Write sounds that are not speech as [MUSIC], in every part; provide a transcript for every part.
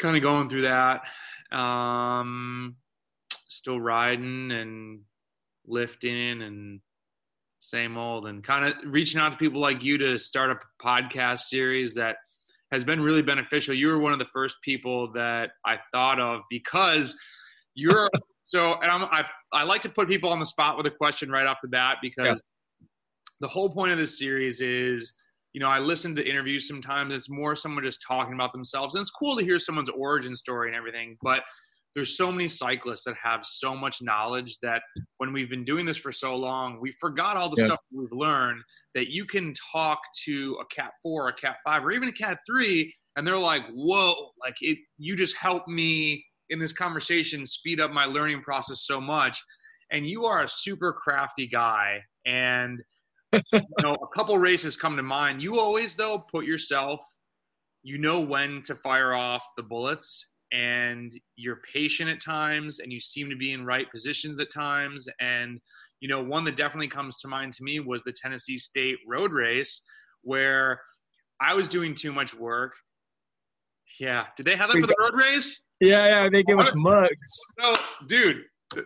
kind of going through that. Um, still riding and lifting and same old and kind of reaching out to people like you to start a podcast series that has been really beneficial. You were one of the first people that I thought of because you're [LAUGHS] so and I'm I've, i like to put people on the spot with a question right off the bat because yeah. the whole point of this series is you know I listen to interviews sometimes it's more someone just talking about themselves and it's cool to hear someone's origin story and everything but there's so many cyclists that have so much knowledge that when we've been doing this for so long, we forgot all the yeah. stuff we've learned that you can talk to a cat four, a cat five, or even a cat three, and they're like, whoa, like it, you just helped me in this conversation speed up my learning process so much. And you are a super crafty guy. And you know, a couple races come to mind. You always though put yourself, you know when to fire off the bullets and you're patient at times and you seem to be in right positions at times. And you know one that definitely comes to mind to me was the tennessee state road race where i was doing too much work. Yeah. Did they have that for the road race? Yeah yeah they gave us mugs. No dude. [LAUGHS]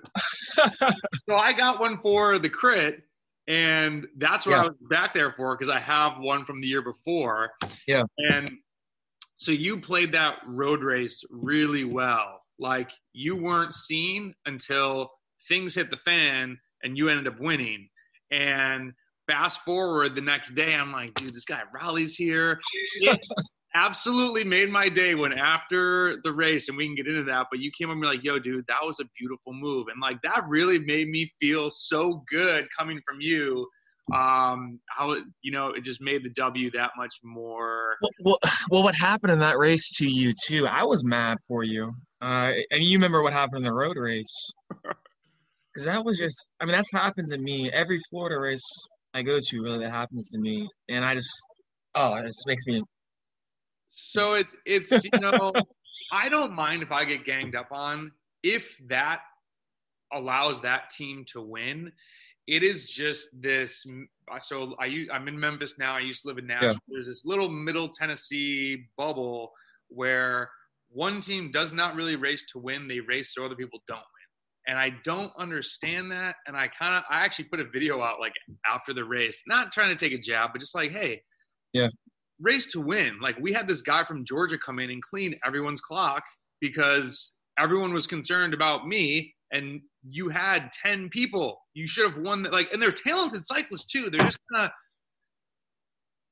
So i got one for the crit and that's what yeah. i was back there for because i have one from the year before yeah and so you played that road race really well. Like you weren't seen until things hit the fan and you ended up winning. And fast forward the next day, I'm like, dude, this guy Raleigh's here. [LAUGHS] Absolutely made my day when after the race, and we can get into that, but you came up and like, yo, dude, that was a beautiful move. And like that really made me feel so good coming from you. Um how you know it just made the w that much more well, well, well what happened in that race to you too i was mad for you. Uh and you remember what happened in the road race. [LAUGHS] Because that was just i mean that's happened to me. Every florida race i go to really that happens to me. And i just oh it just makes me so it it's you know [LAUGHS] i don't mind if i get ganged up on if that allows that team to win it is just this. Uh, so I I'm in Memphis now. I used to live in Nashville. Yeah. There's this little Middle Tennessee bubble where one team does not really race to win; they race so other people don't win. And I don't understand that. And I kind of I actually put a video out like after the race, not trying to take a jab, but just like, hey, yeah, race to win. Like we had this guy from Georgia come in and clean everyone's clock because everyone was concerned about me and you had 10 people. You should have won that. Like, and they're talented cyclists too. They're just kind of,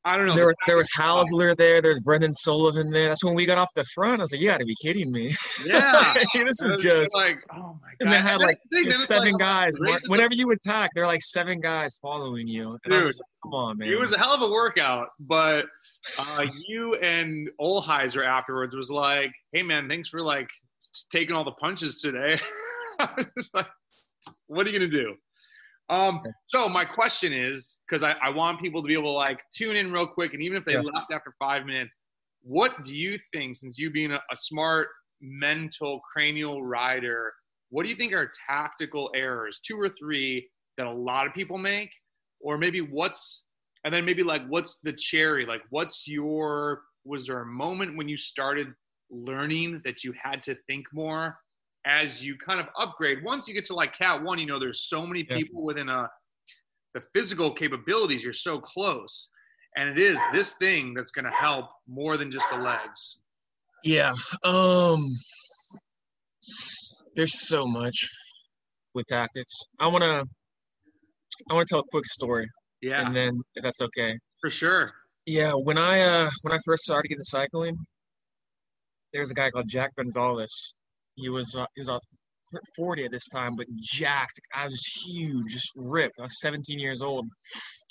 I don't know. There was there was Hausler there. There's Brendan Sullivan there. That's when we got off the front. I was like, "You got to be kidding me!" Yeah, [LAUGHS] this is just like, oh my god. And they had like seven like, guys. Whenever you attack, there are like seven guys following you. And Dude, like, come on, man. It was a hell of a workout, but uh, you and Olheiser afterwards was like, "Hey, man, thanks for like taking all the punches today." [LAUGHS] like, what are you gonna do? Um, so my question is, because I, I, want people to be able to like tune in real quick, and even if they yeah. left after five minutes, what do you think, since you being a, a smart mental cranial rider, what do you think are tactical errors, two or three, that a lot of people make, or maybe what's, and then maybe like what's the cherry, like what's your, was there a moment when you started learning that you had to think more as you kind of upgrade. Once you get to like Cat One, you know there's so many people yeah. within a the physical capabilities. You're so close, and it is this thing that's going to help more than just the legs. Yeah. Um. There's so much with tactics. I want to. I want to tell a quick story. Yeah. And then, if that's okay. For sure. Yeah. When I uh when I first started getting cycling, there was a guy called Jack Gonzalez he was uh, he was uh, 40 at this time, but jacked. I was huge, just ripped. I was 17 years old,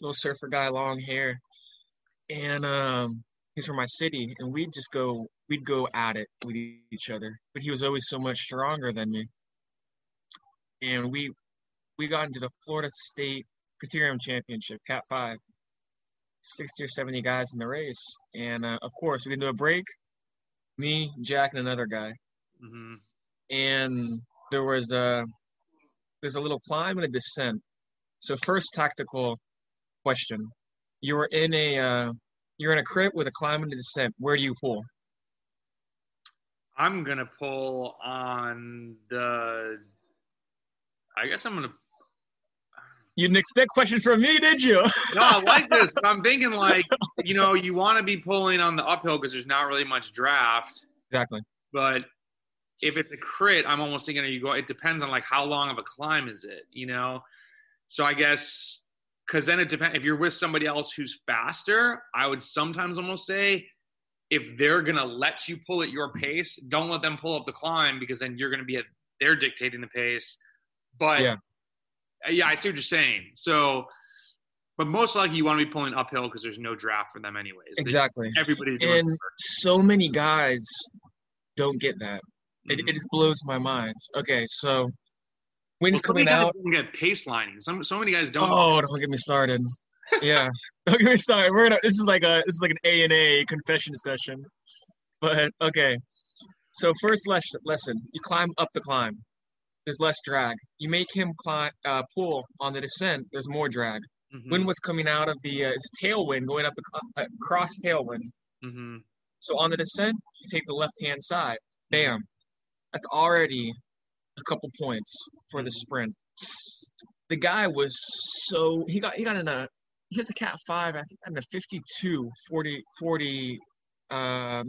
little surfer guy, long hair, and um, he's from my city, and we'd just go we'd go at it with each other. But he was always so much stronger than me, and we we got into the Florida State Criterium Championship, Cat Five. 60 or 70 guys in the race. And uh, of course, we get into a break. Me, Jack, and another guy. Mm-hmm and there was a there's a little climb and a descent. So first tactical question: You were in a uh, you're in a crit with a climb and a descent. Where do you pull? I'm gonna pull on the. I guess I'm gonna. You didn't expect questions from me, did you? No, I [LAUGHS] like this. I'm thinking like you know you want to be pulling on the uphill because there's not really much draft, exactly. but if it's a crit, I'm almost thinking, are you go? It depends on like how long of a climb is it, you know? So I guess because then it depends. If you're with somebody else who's faster, I would sometimes almost say if they're gonna let you pull at your pace, don't let them pull up the climb because then you're gonna be at they're dictating the pace. But Yeah. yeah, I see what you're saying. So, but most likely you want to be pulling uphill because there's no draft for them anyways. They- Exactly. everybody's And so many guys don't get that. It, Mhm. it just blows my mind. Okay, so wind's Well, coming out. get pace lining. Some so many guys don't. Oh, don't get me started. Yeah, [LAUGHS] don't get me started. We're gonna. This is like a. This is like an A and A confession session. But okay, so first les- lesson: you climb up the climb. There's less drag. You make him climb, uh, pull on the descent. There's more drag. Mhm, Wind was coming out of the. Uh, it's tailwind going up the uh, cross tailwind. mhm. So on the descent, you take the left hand side. Bam. That's already a couple points for the sprint. The guy was so he got he got in a he has a cat five, I think in a 52, 40, 40, um,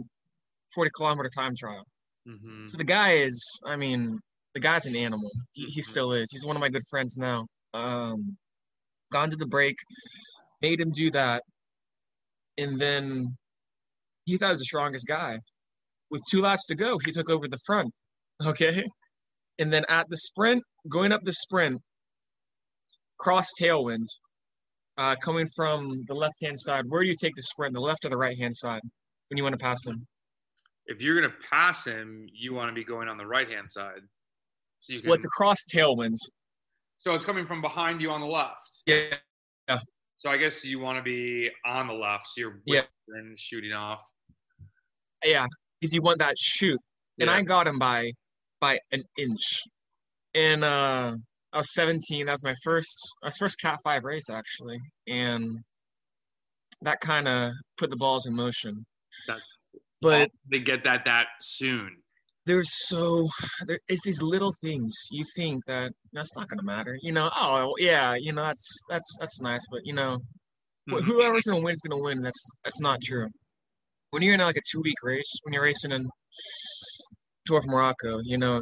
40 kilometer time trial. Mhm. So the guy is, I mean, the guy's an animal. He, he still is. He's one of my good friends now. Um, gone to the break, made him do that, and then he thought he was the strongest guy. With two laps to go, he took over the front. Okay, and then at the sprint, going up the sprint, cross tailwind, uh, coming from the left hand side. Where do you take the sprint, the left or the right hand side, when you want to pass him? If you're gonna pass him, you want to be going on the right hand side. So you can. Well, it's a cross tailwind. so it's coming from behind you on the left. Yeah, So I guess you want to be on the left, so you're Yeah. and shooting off. Yeah, because you want that shoot. And Yeah. I got him by by an inch. And uh I was 17. That was my first my first Cat 5 race actually. And that kind of put the balls in motion. That's- But they get that that soon. there's so there it's these little things you think that that's not gonna matter. You know, oh yeah, you know, that's that's that's nice, but you know, Mhm. whoever's gonna win is gonna win. That's that's not true. When you're in like a two week race, when you're racing in Tour of Morocco, you know,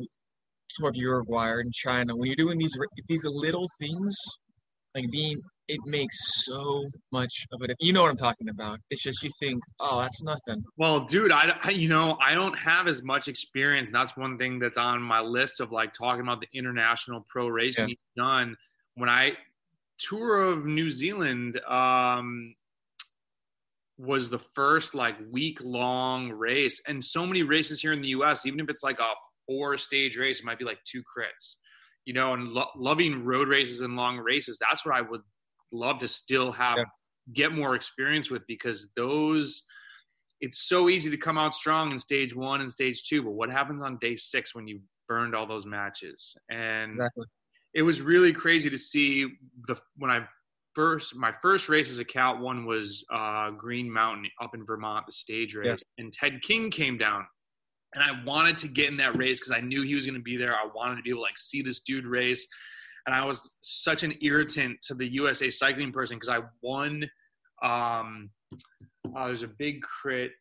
Tour of Uruguay and China, when you're doing these these little things, like being, it makes so much of it. You know what I'm talking about. It's just you think, oh, that's nothing. Well, dude, I, I- you know I don't have as much experience. And that's one thing that's on my list of like talking about the international pro racing Yeah. he's done. When I tour of New Zealand um, was the first like week long race, and so many races here in the U.S. Even if it's like a four stage race, it might be like two crits. You know, and lo- loving road races and long races. That's what I would love to still have Yeah. get more experience with because those it's so easy to come out strong in stage one and stage two, but what happens on day six when you burned all those matches? And Exactly. it was really crazy to see the when I first my first race as a cat one was uh, Green Mountain up in Vermont, the stage race, and Ted King came down. And I wanted to get in that race because I knew he was going to be there. I wanted to be able to like see this dude race, and I was such an irritant to the USA cycling person because I won. Um, uh, there's a big crit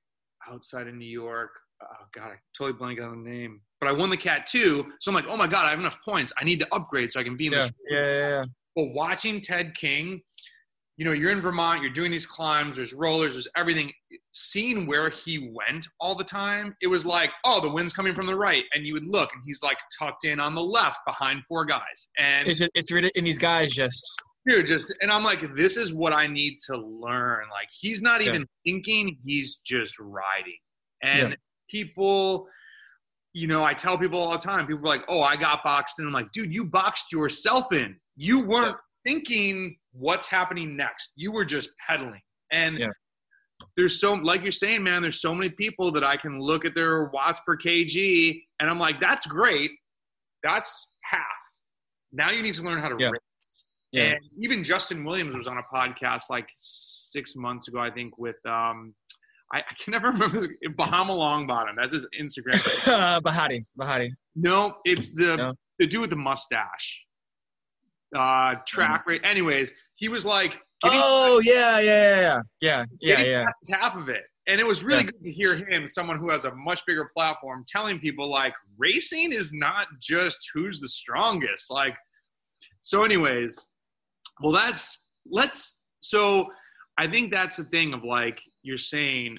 outside of New York. Oh God, I totally blank on the name. But I won the cat two, so I'm like, oh my God, I have enough points. I need to upgrade so I can be in Yeah, this. yeah, yeah, yeah. But watching Ted King, you know, you're in Vermont, you're doing these climbs, there's rollers, there's everything. Seeing where he went all the time, it was like, oh, the wind's coming from the right, and you would look, and he's like tucked in on the left behind four guys, and It's just, it's really, and these guys just dude just and i'm like this is what i need to learn like he's not Yeah. even thinking he's just riding and Yeah. people you know i tell people all the time people are like oh i got boxed in i'm like dude you boxed yourself in you weren't thinking what's happening next you were just pedaling and Yeah. there's so like you're saying man there's so many people that i can look at their watts per kg and i'm like that's great that's half now you need to learn how to Yeah. race yeah. and even Justin Williams was on a podcast like six months ago, I think, with um, I, I can never [LAUGHS] remember his, Bahama Longbottom. That's his Instagram. uh, [LAUGHS] Bahati, Bahati. no, it's the No. the dude with the mustache. Uh, track rate. Anyways, he was like, Oh yeah, yeah, yeah, yeah, yeah, yeah, yeah. half of it. And it was really good to hear him, someone who has a much bigger platform, telling people like racing is not just who's the strongest. Like, so, anyways, well, that's let's. So, I think that's the thing of like you're saying.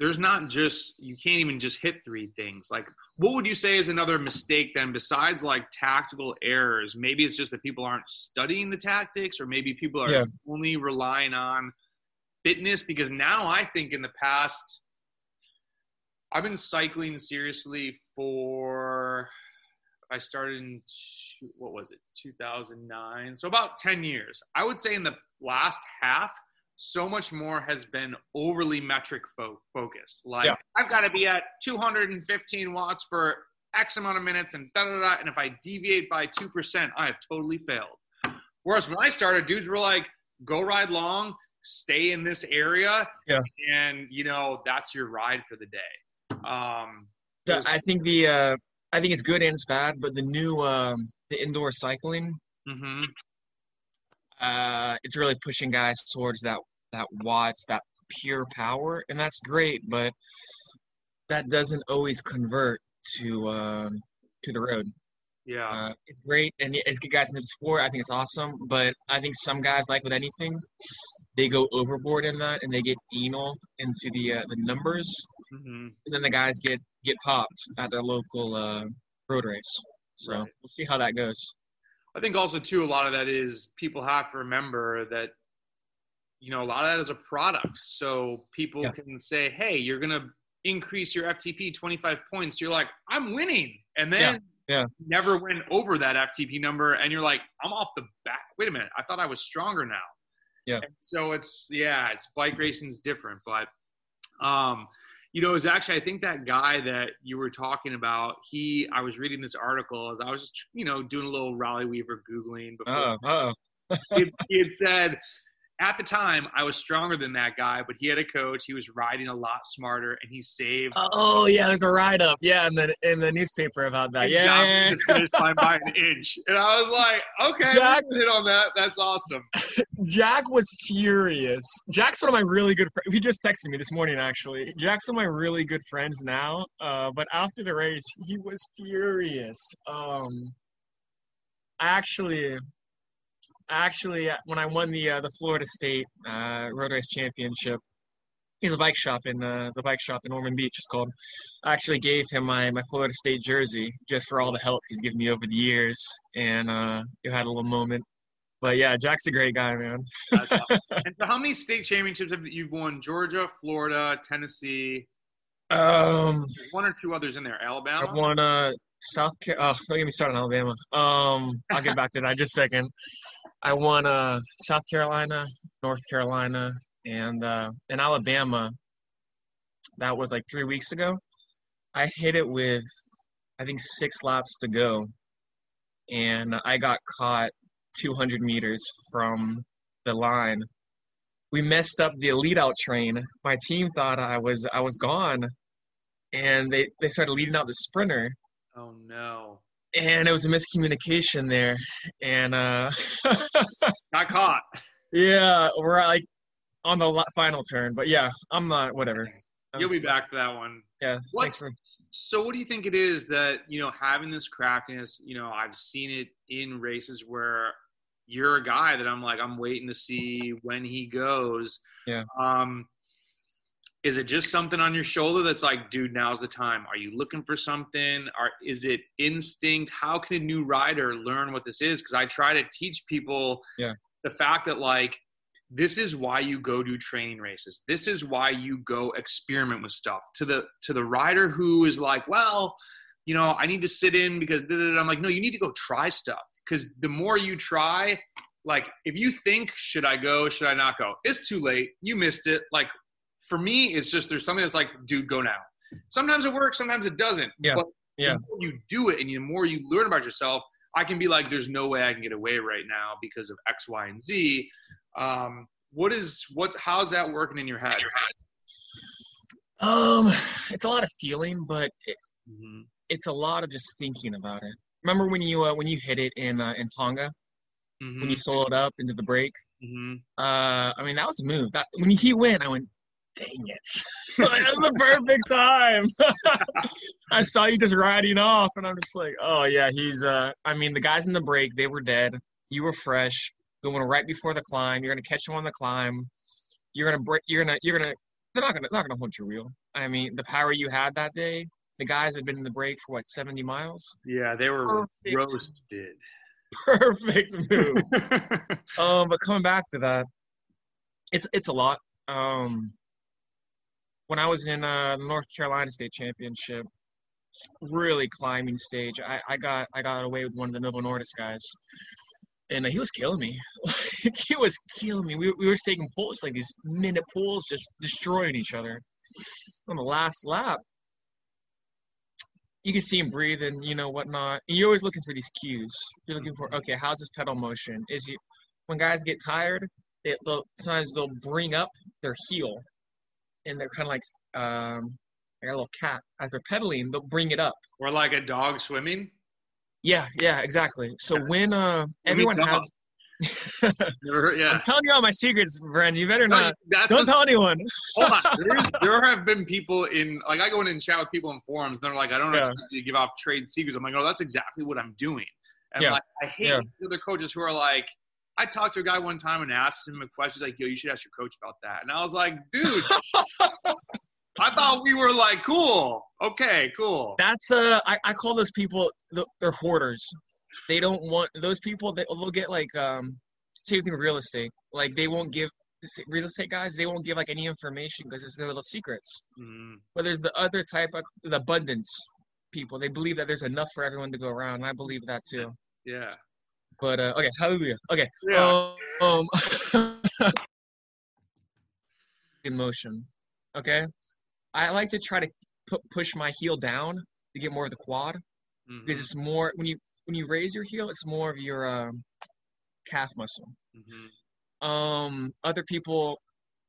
There's not just you can't even just hit three things. Like, what would you say is another mistake then besides like tactical errors? Maybe it's just that people aren't studying the tactics, or maybe people are Yeah. only relying on fitness because now I think in the past I've been cycling seriously for I started in what was it 2009 so about 10 years I would say in the last half so much more has been overly metric fo- focused like Yeah. I've got to be at 215 watts for X amount of minutes and da da da and if I deviate by 2% I have totally failed whereas when I started dudes were like go ride long stay in this area Yeah. and you know that's your ride for the day um The- I think the uh, I think it's good and it's bad, but the new um, the indoor cycling, mhm, uh, it's really pushing guys towards that that watts, that pure power, and that's great. But that doesn't always convert to um, to the road. yeah Uh, it's great and it's good guys into the sport. I think it's awesome, but I think some guys, like with anything, they go overboard in that and they get anal into the uh, the numbers, mhm. and then the guys get get popped at their local uh, road race. So Right. we'll see how that goes. I think also too a lot of that is people have to remember that you know a lot of that is a product. So people Yeah. can say, "Hey, you're gonna increase your FTP 25 points." You're like, "I'm winning," and then Yeah, yeah. never went over that FTP number, and you're like, "I'm off the back." Wait a minute, I thought I was stronger now. Yeah. And so it's yeah, it's bike racing is different, but um, you know, it was actually I think that guy that you were talking about. He, I was reading this article as I was just you know doing a little Raleigh Weaver googling before Oh, oh, [LAUGHS] he, he had said at the time I was stronger than that guy, but he had a coach. He was riding a lot smarter, and he saved. oh, yeah. There's a write up, yeah, in the in the newspaper about that. Yeah, got yeah, me to the finish line by an inch, and I was like, "Okay, Jack- hit on that. That's awesome." [LAUGHS] Jack was furious. Jack's one of my really good friends. He just texted me this morning, actually. Jack's one of my really good friends now. Uh, but after the race, he was furious. Um, I actually, actually, uh, when I won the uh, the Florida State uh, Road Race Championship, he's a bike shop in uh, the bike shop in Ormond Beach. It's called. I actually gave him my my Florida State jersey just for all the help he's given me over the years, and uh, had a little moment. But yeah, Jack's a great guy, man. Awesome. [LAUGHS] and so, how many state championships have you won? Georgia, Florida, Tennessee, Um, one or two others in there. Alabama. I won uh South Car. Oh, don't get me started on Alabama. Um, I'll get back to that just a second. I won uh South Carolina, North Carolina, and uh in Alabama. That was like three weeks ago. I hit it with, I think six laps to go, and I got caught 200 meters from the line. We messed up the lead out train. My team thought I was I was gone, and they they started leading out the sprinter, Oh no, and it was a miscommunication there, and uh, [LAUGHS] got caught. yeah, we're like on the final turn. But yeah, I'm not whatever. I'm You'll be back for that one. Yeah. What's for, So, what do you think it is that you know having this crackness? You know, I've seen it in races where you're a guy that I'm like, I'm waiting to see when he goes. Yeah. Um, is it just something on your shoulder that's like, dude, now's the time? Are you looking for something? Or is it instinct? How can a new rider learn what this is? Because I try to teach people Yeah. the fact that like this is why you go do training races. This is why you go experiment with stuff. To the to the rider who is like, well, you know, I need to sit in because. I'm like, no, you need to go try stuff. Because the more you try, like if you think, should I go, should I not go? It's too late. You missed it. Like for me, it's just there's something that's like, dude, go now. Sometimes it works, sometimes it doesn't. Yeah. But Yeah. you do it and the more you learn about yourself, I can be like, there's no way I can get away right now because of X, Y, and Z. Um, what is what's how's that working in your head? Um, it's a lot of feeling, but it, Mhm. it's a lot of just thinking about it. Remember when you uh, when you hit it in uh, in Tonga when you soloed up into the break? Mhm. Uh, I mean that was a move. That when he went, I went, dang it, [LAUGHS] Like, that was the perfect time. [LAUGHS] I saw you just riding off, and I'm just like, oh yeah, he's. Uh, I mean the guys in the break, they were dead. You were fresh, going right before the climb. You're gonna catch them on the climb. You're gonna break. You're gonna. You're gonna. They're not gonna. They're not gonna hold your wheel. I mean the power you had that day. The guys had been in the break for what 70 miles. Yeah, they were Perfect. roasted. [LAUGHS] Perfect move. Um, but coming back to that, it's it's a lot. Um, when I was in uh, the North Carolina State Championship, really climbing stage, I, I got I got away with one of the Novo Nordisk guys, and uh, he was killing me. [LAUGHS] He was killing me. We we were taking pulls like these minute pulls, just destroying each other. On the last lap, you can see him breathing, you know, whatnot. And you're always looking for these cues. You're looking for, okay, how's his pedal motion? Is he, when guys get tired, they, they'll sometimes they'll bring up their heel, and they're kind of like um, like a little cat as they're pedaling. They'll bring it up. or like a dog swimming. Yeah, yeah, exactly. So when uh, everyone has, [LAUGHS] Never heard- I'm telling you all my secrets, Brandon. You better No, not. that's Don't the- tell anyone. hold [LAUGHS] on. There's- there have been people in like I go in and chat with people in forums. And they're like, I don't Yeah. expect you to give off trade secrets. I'm like, oh, that's exactly what I'm doing. And Yeah. like, I hate Yeah. the other coaches who are like, I talked to a guy one time and asked him a question. He's like, yo, you should ask your coach about that. And I was like, dude, [LAUGHS] I thought we were like cool. Okay, cool. That's uh, I, I call those people they're hoarders. They don't want those people that will get like um, same thing with real estate. Like they won't give real estate guys. They won't give like any information because it's their little secrets. Mhm. But there's the other type of the abundance people. They believe that there's enough for everyone to go around. I believe that too. Yeah. But uh, okay, hallelujah. Okay, Yeah. um, [LAUGHS] in motion. Okay, I like to try to pu- push my heel down to get more of the quad Mhm. because it's more when you when you raise your heel, it's more of your um, calf muscle. Mhm. Um, other people,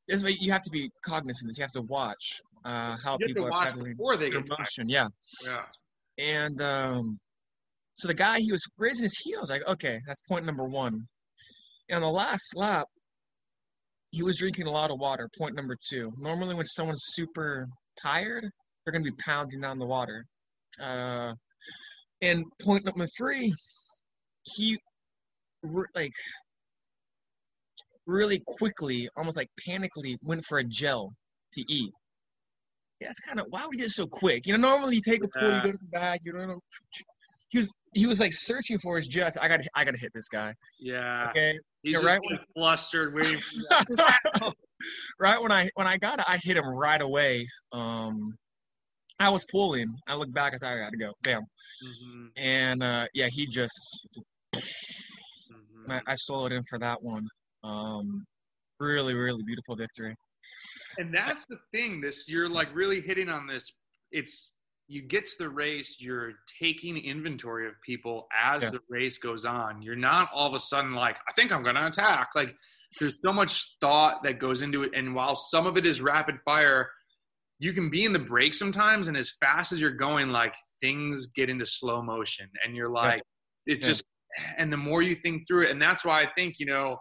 this way you have to be cognizant. of this. You have to watch uh, how people are watch pedaling before they their get motion. Yeah, Yeah. and um, so the guy he was raising his heels. Like, okay, that's point number one. And on the last lap, he was drinking a lot of water. Point number two. Normally, when someone's super tired, they're going to be pounding down the water. Uh, and point number three, he re- like really quickly, almost like panically, went for a gel to eat. Yeah, that's kind of why would he do it so quick? You know, normally you take a pull, you go to the back, you don't know. He was he was like searching for his just. I got I got to hit this guy. Yeah. Okay, He's just right. like flustered, waiting [LAUGHS] right when I when I got it, I hit him right away. Um, I was pulling. I looked back. I said, I got to go. Bam. Mhm. And uh, yeah, he just Mhm. I, I soloed in for that one. Um, really, really beautiful victory. And that's the thing. This you're like really hitting on this. It's you get to the race, you're taking inventory of people as Yeah. the race goes on. You're not all of a sudden like, I think I'm gonna attack. Like there's so much thought that goes into it. And while some of it is rapid fire, you can be in the break sometimes, and as fast as you're going, like things get into slow motion, and you're like, it Yeah. just. And the more you think through it, and that's why I think you know,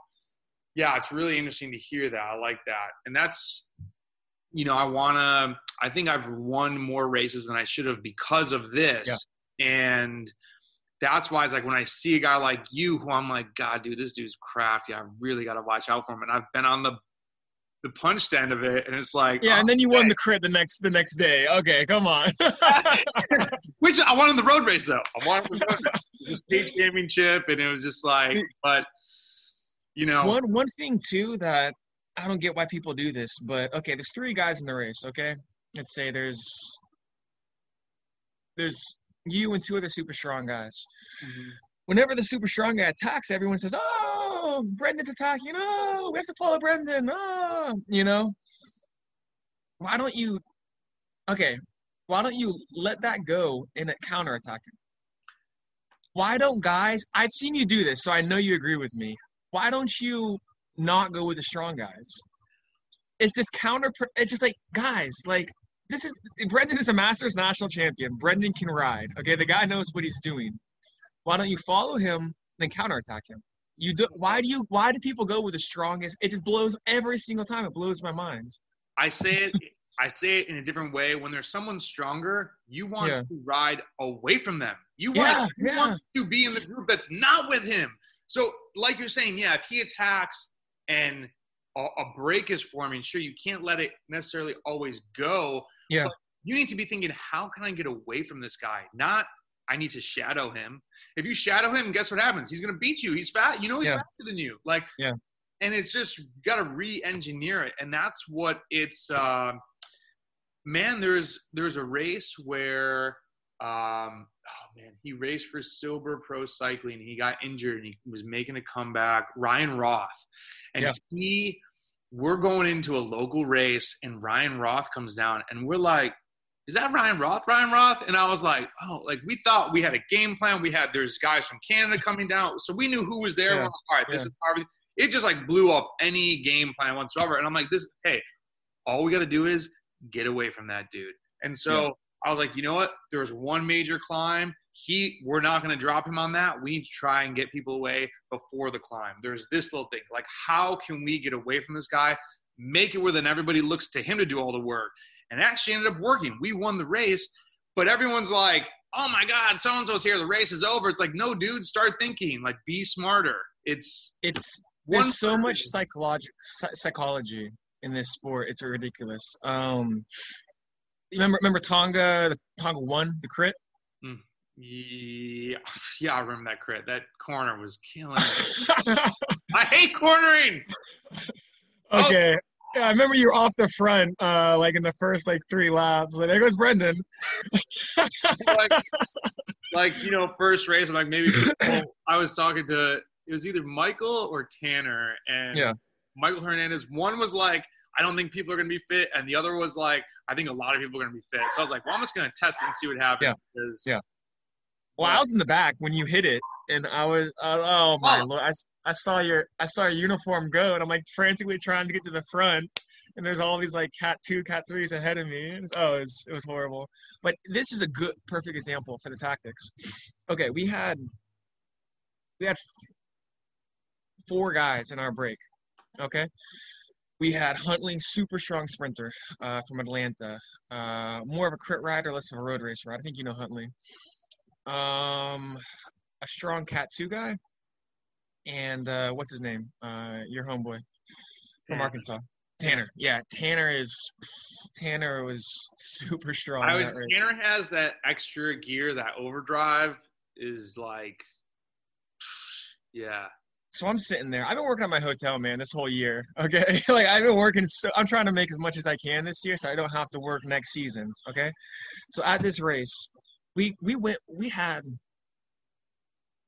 yeah, it's really interesting to hear that. I like that, and that's, you know, I wanna. I think I've won more races than I should have because of this, and that's why it's like when I see a guy like you, who I'm like, God, dude, this dude's crafty. I really got to watch out for him. And I've been on the the punched end of it, and it's like, Yeah, oh, and then you won the crit the next the next day. Okay, come on. [LAUGHS] Which I won in the road race though. I won the road race. [LAUGHS] It state championship, and it was just like, but you know, one one thing too that I don't get why people do this, but okay, there's three guys in the race. Okay, let's say there's there's you and two other super strong guys. Mm-hmm. Whenever the super strong guy attacks, everyone says, "Oh, Brendan's attacking! Oh, we have to follow Brendan! Oh, you know." Why don't you? Okay, why don't you let that go and counterattack him? Why don't guys? I've seen you do this, so I know you agree with me. Why don't you not go with the strong guys? it's this counter. It's just like guys, like this is Brendan is a Masters national champion. Brendan can ride. Okay, the guy knows what he's doing. Why don't you follow him then counterattack him? You do. Why do you? Why do people go with the strongest? It just blows every single time. It blows my mind. I say it. I say it in a different way. When there's someone stronger, you want Yeah. to ride away from them. You want, Yeah, you yeah. want to be in the group that's not with him. So, like you're saying, yeah, if he attacks and a, a break is forming, sure, you can't let it necessarily always go. Yeah. But you need to be thinking, how can I get away from this guy? Not, I need to shadow him. If you shadow him, guess what happens? He's going to beat you. He's fat. You know he's Yeah. faster than you. Like, Yeah. and it's just got to re-engineer it and that's what it's uh, man there's there's a race where um oh man he raced for Silber pro cycling he got injured and he was making a comeback ryan roth and Yeah. he we're going into a local race and ryan roth comes down and we're like is that Ryan Roth? Ryan Roth? And I was like, oh, like we thought we had a game plan. We had there's guys from Canada coming down, so we knew who was there. Yeah. Like, All right, this Yeah. is Harvey it just like blew up any game plan whatsoever. And I'm like, this, hey, all we got to do is get away from that dude. And so. I was like, you know what? There's one major climb. He, we're not going to drop him on that. We need to try and get people away before the climb. There's this little thing. Like, how can we get away from this guy? Make it where then everybody looks to him to do all the work. And it actually ended up working. We won the race, but everyone's like, oh my God, so and so's here. The race is over. It's like, no, dude, start thinking. Like, be smarter. It's It's there's so much psychology psychology in this sport. It's ridiculous. Um, remember remember Tonga? The Tonga one the crit. Yeah, yeah, I remember that crit. That corner was killing me. [LAUGHS] I hate cornering. Oh. okay. Yeah, I remember you were off the front, uh, like in the first like three laps. Like there goes Brendan. [LAUGHS] like, like you know, first race. I'm like maybe well, [COUGHS] I was talking to it was either Michael or Tanner, and Yeah. Michael Hernandez. One was like, I don't think people are gonna be fit, and the other was like, I think a lot of people are gonna be fit. So I was like, well, I'm just gonna test it and see what happens. Yeah. Yeah. Well, I was in the back when you hit it, and I was, uh, oh my Oh. lord! I, I saw your I saw your uniform go, and I'm like frantically trying to get to the front, and there's all these like cat two, cat threes ahead of me. It's, oh, it was, it was horrible. But this is a good, perfect example for the tactics. Okay, we had we had four guys in our break. Okay, we had Huntley, super strong sprinter uh, from Atlanta, uh, more of a crit rider, less of a road racer. I think you know Huntley um a strong cat 2 guy and uh what's his name uh your homeboy from Tanner. arkansas tanner yeah tanner is tanner was [LAUGHS] super strong I was. Tanner has that extra gear, that overdrive is like, [SIGHS] yeah. So i'm sitting there. I've been working at my hotel man this whole year [LAUGHS] okay? [LAUGHS] Like i've been working so i'm trying to make as much as i can this year so i don't have to work next season okay? So at this race we we went we had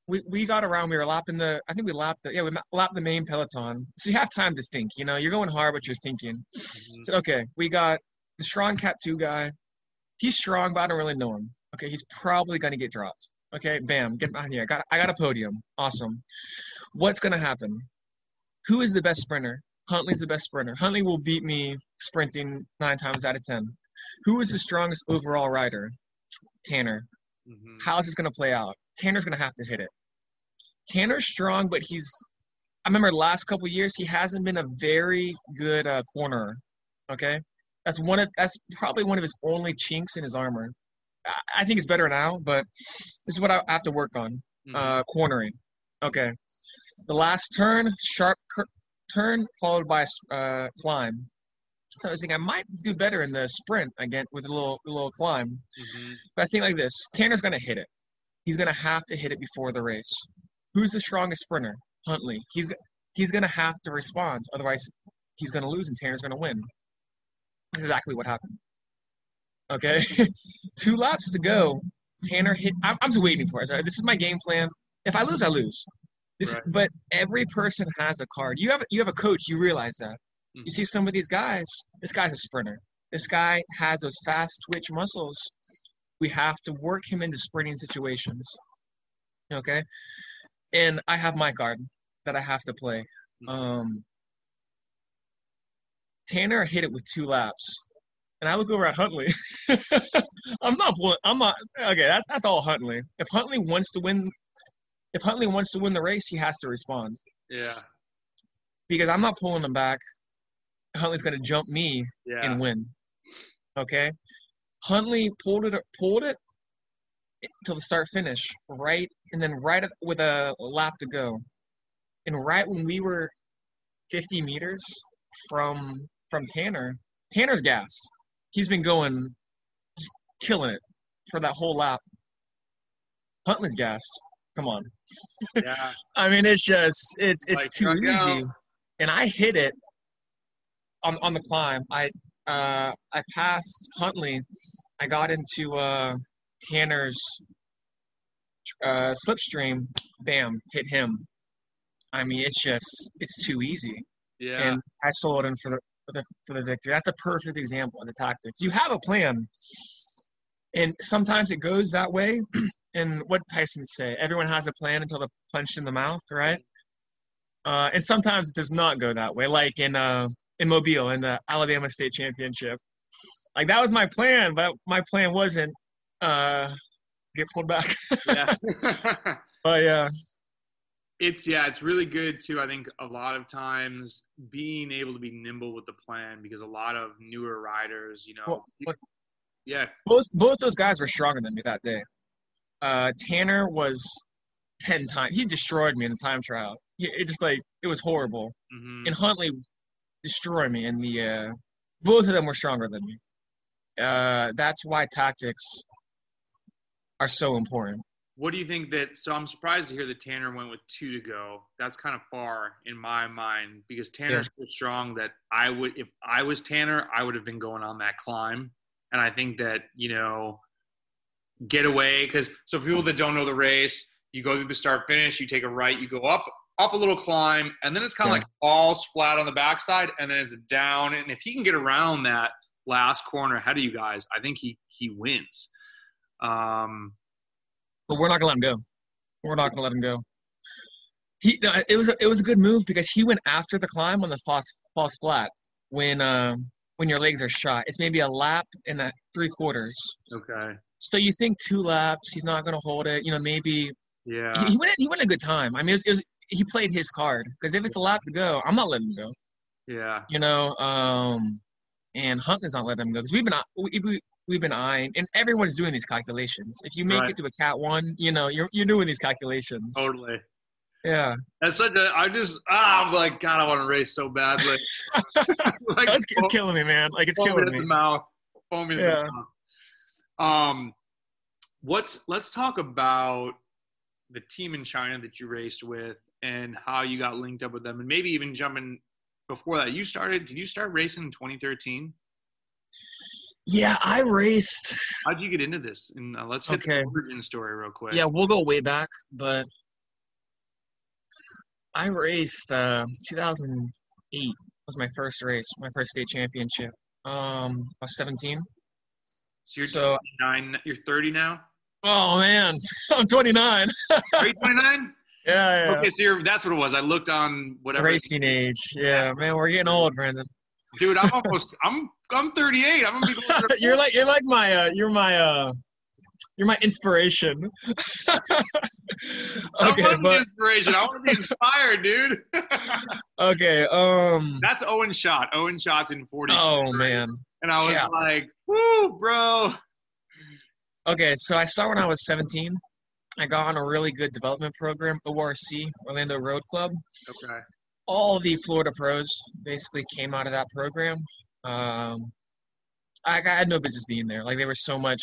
we, we got around we were lapping the i think we lapped the yeah we lapped the main peloton. So you have time to think you know? You're going hard but you're thinking. Mhm. so okay we got the strong cat 2 guy. He's strong but i don't really know him okay? He's probably going to get dropped okay bam get out here i got i got a podium awesome what's going to happen who is the best sprinter huntley's the best sprinter huntley will beat me sprinting nine times out of ten who is the strongest overall rider tanner Mhm. how is this going to play out? Tanner's going to have to hit it. Tanner's strong, but he's. I remember last couple years he hasn't been a very good uh, cornerer. Okay, that's one of that's probably one of his only chinks in his armor. I, think it's better now, but this is what I have to work on: Mhm. uh, cornering. Okay, the last turn, sharp cur- turn followed by uh, climb. So I was thinking I might do better in the sprint again with a little a little climb. Mhm. But I think like this Tanner's going to hit it. He's going to have to hit it before the race. Who's the strongest sprinter? Huntley. He's he's going to have to respond. Otherwise, he's going to lose and Tanner's going to win. That's exactly what happened. Okay. [LAUGHS] Two laps to go. Tanner hit. I'm, I'm just waiting for it. So this is my game plan. If I lose, I lose. This, Right. But every person has a card. You have you have a coach. You realize that. You Mhm. see some of these guys. This guy's a sprinter. This guy has those fast twitch muscles. We have to work him into sprinting situations. Okay, and I have my card that I have to play. Mhm. Um, Tanner hit it with two laps, and I look over at Huntley. [LAUGHS] I'm not pulling. I'm not. Okay, that, that's all Huntley. If Huntley wants to win, if Huntley wants to win the race, he has to respond Yeah. because I'm not pulling him back. Huntley's going to jump me Yeah. and win. Okay, Huntley pulled it pulled it till the start finish right, and then right with a lap to go, and right when we were 50 meters from from Tanner, Tanner's gassed. He's been going, killing it for that whole lap. Huntley's gassed. Come on. yeah. [LAUGHS] I mean, it's just it's it's Like, too easy. out. And I hit it on on the climb. I uh I passed Huntley. I got into uh Tanner's uh slipstream. Bam, hit him. I mean, it's just it's too easy. Yeah. And I sold him for the for the for the victory. That's a perfect example of the tactics. You have a plan, and sometimes it goes that way. [CLEARS THROAT] And what Tyson say? Everyone has a plan until they're punched in the mouth, right? Uh, and sometimes it does not go that way, like in uh, in Mobile in the Alabama State Championship. Like that was my plan, but my plan wasn't uh, get pulled back. [LAUGHS] yeah. but yeah, it's yeah, it's really good too. I think a lot of times being able to be nimble with the plan because a lot of newer riders, you know, Well, look- yeah, both both those guys were stronger than me that day. Uh, Tanner was ten times. He destroyed me in the time trial. He, it just like it was horrible. hmm And Huntley destroyed me in the. Uh, both of them were stronger than me. Uh, that's why tactics are so important. What do you think that? So I'm surprised to hear that Tanner went with two to go. That's kind of far in my mind because Tanner's so strong that I would, if I was Tanner, I would have been going on that climb. And I think that you know, get away because so for people that don't know the race, you go through the start finish, you take a right, you go up up a little climb, and then it's kind of Yeah. like falls flat on the backside, and then it's down. And if he can get around that last corner ahead of you guys, I think he he wins. Um, But we're not gonna let him go. We're not gonna let him go. He no, it was a, it was a good move because he went after the climb on the false false flat when um when your legs are shot. It's maybe a lap and a three quarters. okay. So you think two laps, he's not gonna hold it. You know, maybe Yeah. he, he went he went a good time. I mean, it was, it was he played his card because if it's a lap to go, I'm not letting him go. Yeah. You know, um, and is not letting him go because we've been we, we, we've been eyeing, and everyone's doing these calculations. If you make Right. it to a cat one, you know, you're you're doing these calculations. Totally. Yeah, That's such a. I just. Ah, I'm like, God, I want to race so badly. like, [LAUGHS] it's, it's killing me, man. Like it's killing me. the mouth. Foam Yeah. the mouth. Um, what's let's talk about the team in China that you raced with and how you got linked up with them, and maybe even jumping before that. You started. Did you start racing in 2013? Yeah, I raced. How'd you get into this? And uh, let's hit Okay. the origin story real quick. Yeah, we'll go way back, but I raced uh, 2008 was my first race, my first state championship. Um, I was 17. So you're So- 29. You're 30 now. Oh man, [LAUGHS] I'm 29. Are you 29? [LAUGHS] Yeah, yeah. Okay, so you're, that's what it was. I looked on whatever. Racing age. Yeah, man, we're getting old, Brandon. Dude, I'm almost. I'm. I'm 38. I'm gonna be. going to- [LAUGHS] you're like you're like my uh, you're my uh, you're my inspiration. [LAUGHS] I okay, want to be but inspiration. I want to be inspired, dude. [LAUGHS] okay. Um. That's Owen Shot. Owen Shot's in 40. Oh man. And I was yeah. like, woo, bro. Okay, so I saw when I was 17. I got on a really good development program, ORC, Orlando Road Club. Okay. All the Florida pros basically came out of that program. Um, I, I had no business being there. Like they were so much,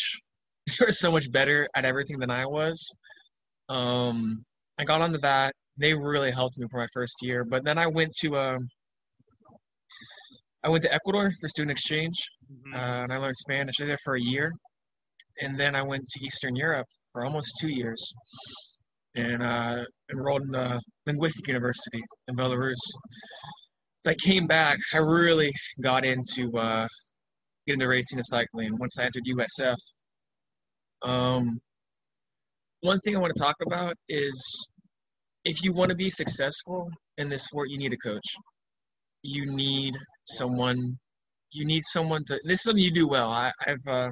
[LAUGHS] they were so much better at everything than I was. Um, I got onto that. They really helped me for my first year. But then I went to, um, I went to Ecuador for student exchange Mhm. uh, and I learned Spanish. I did for a year, and then I went to Eastern Europe for almost two years, and uh, enrolled in a linguistic university in Belarus. So I came back. I really got into uh, get into racing and cycling once I entered USF. Um, one thing I want to talk about is if you want to be successful in this sport, you need a coach. You need someone. You need someone to. This is something you do well. I, I've uh,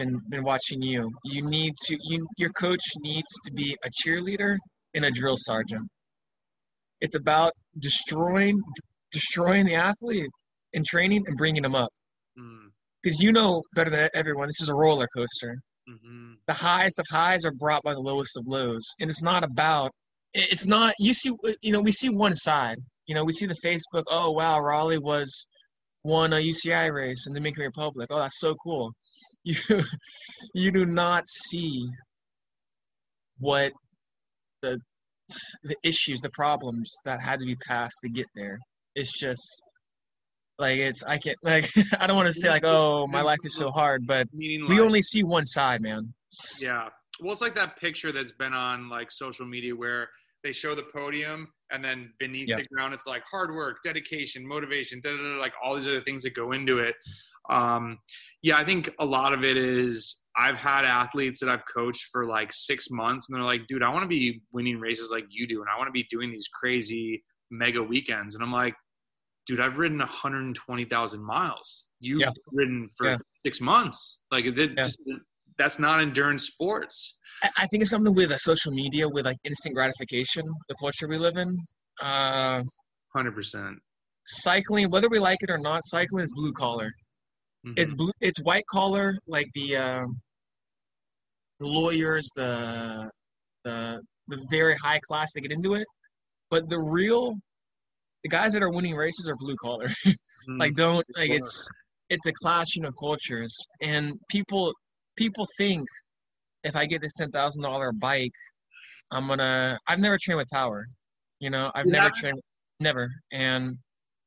been been watching you. You need to. You, your coach needs to be a cheerleader and a drill sergeant. It's about destroying destroying the athlete in training and bringing them up. Mm, Because you know better than everyone, this is a roller coaster. mhm. the highest of highs are brought by the lowest of lows and it's not about it's not you see you know we see one side you know we see the facebook oh wow raleigh was won a uci race in the dominican republic oh that's so cool you [LAUGHS] you do not see what the the issues the problems that had to be passed to get there it's just like it's i can't like [LAUGHS] i don't want to say like oh my life is so hard but Meaning we like- only see one side man Yeah. Well, it's like that picture that's been on like social media where they show the podium and then beneath Yeah. the ground it's like hard work, dedication, motivation, da, da, da, like all these other things that go into it. Um, yeah, I think a lot of it is I've had athletes that I've coached for like six months and they're like, dude, I want to be winning races like you do and I want to be doing these crazy mega weekends. And I'm like, dude, I've ridden 120,000 miles. You've Yeah. ridden for Yeah. six months. Like it, Yeah. just, that's not endurance sports. I, I think it's something with uh, social media, with like instant gratification, the culture we live in. Uh, Hundred percent. cycling, whether we like it or not, cycling is blue collar. Mm-hmm. It's blue. It's white collar, like the uh, the lawyers, the the the very high class that get into it. But the real, the guys that are winning races are blue collar. [LAUGHS] Mm-hmm. like don't like it's it's a clashing of cultures, and people people think if I get this ten thousand dollar bike, I'm gonna. I've never trained with power. You know, I've You never trained, never, and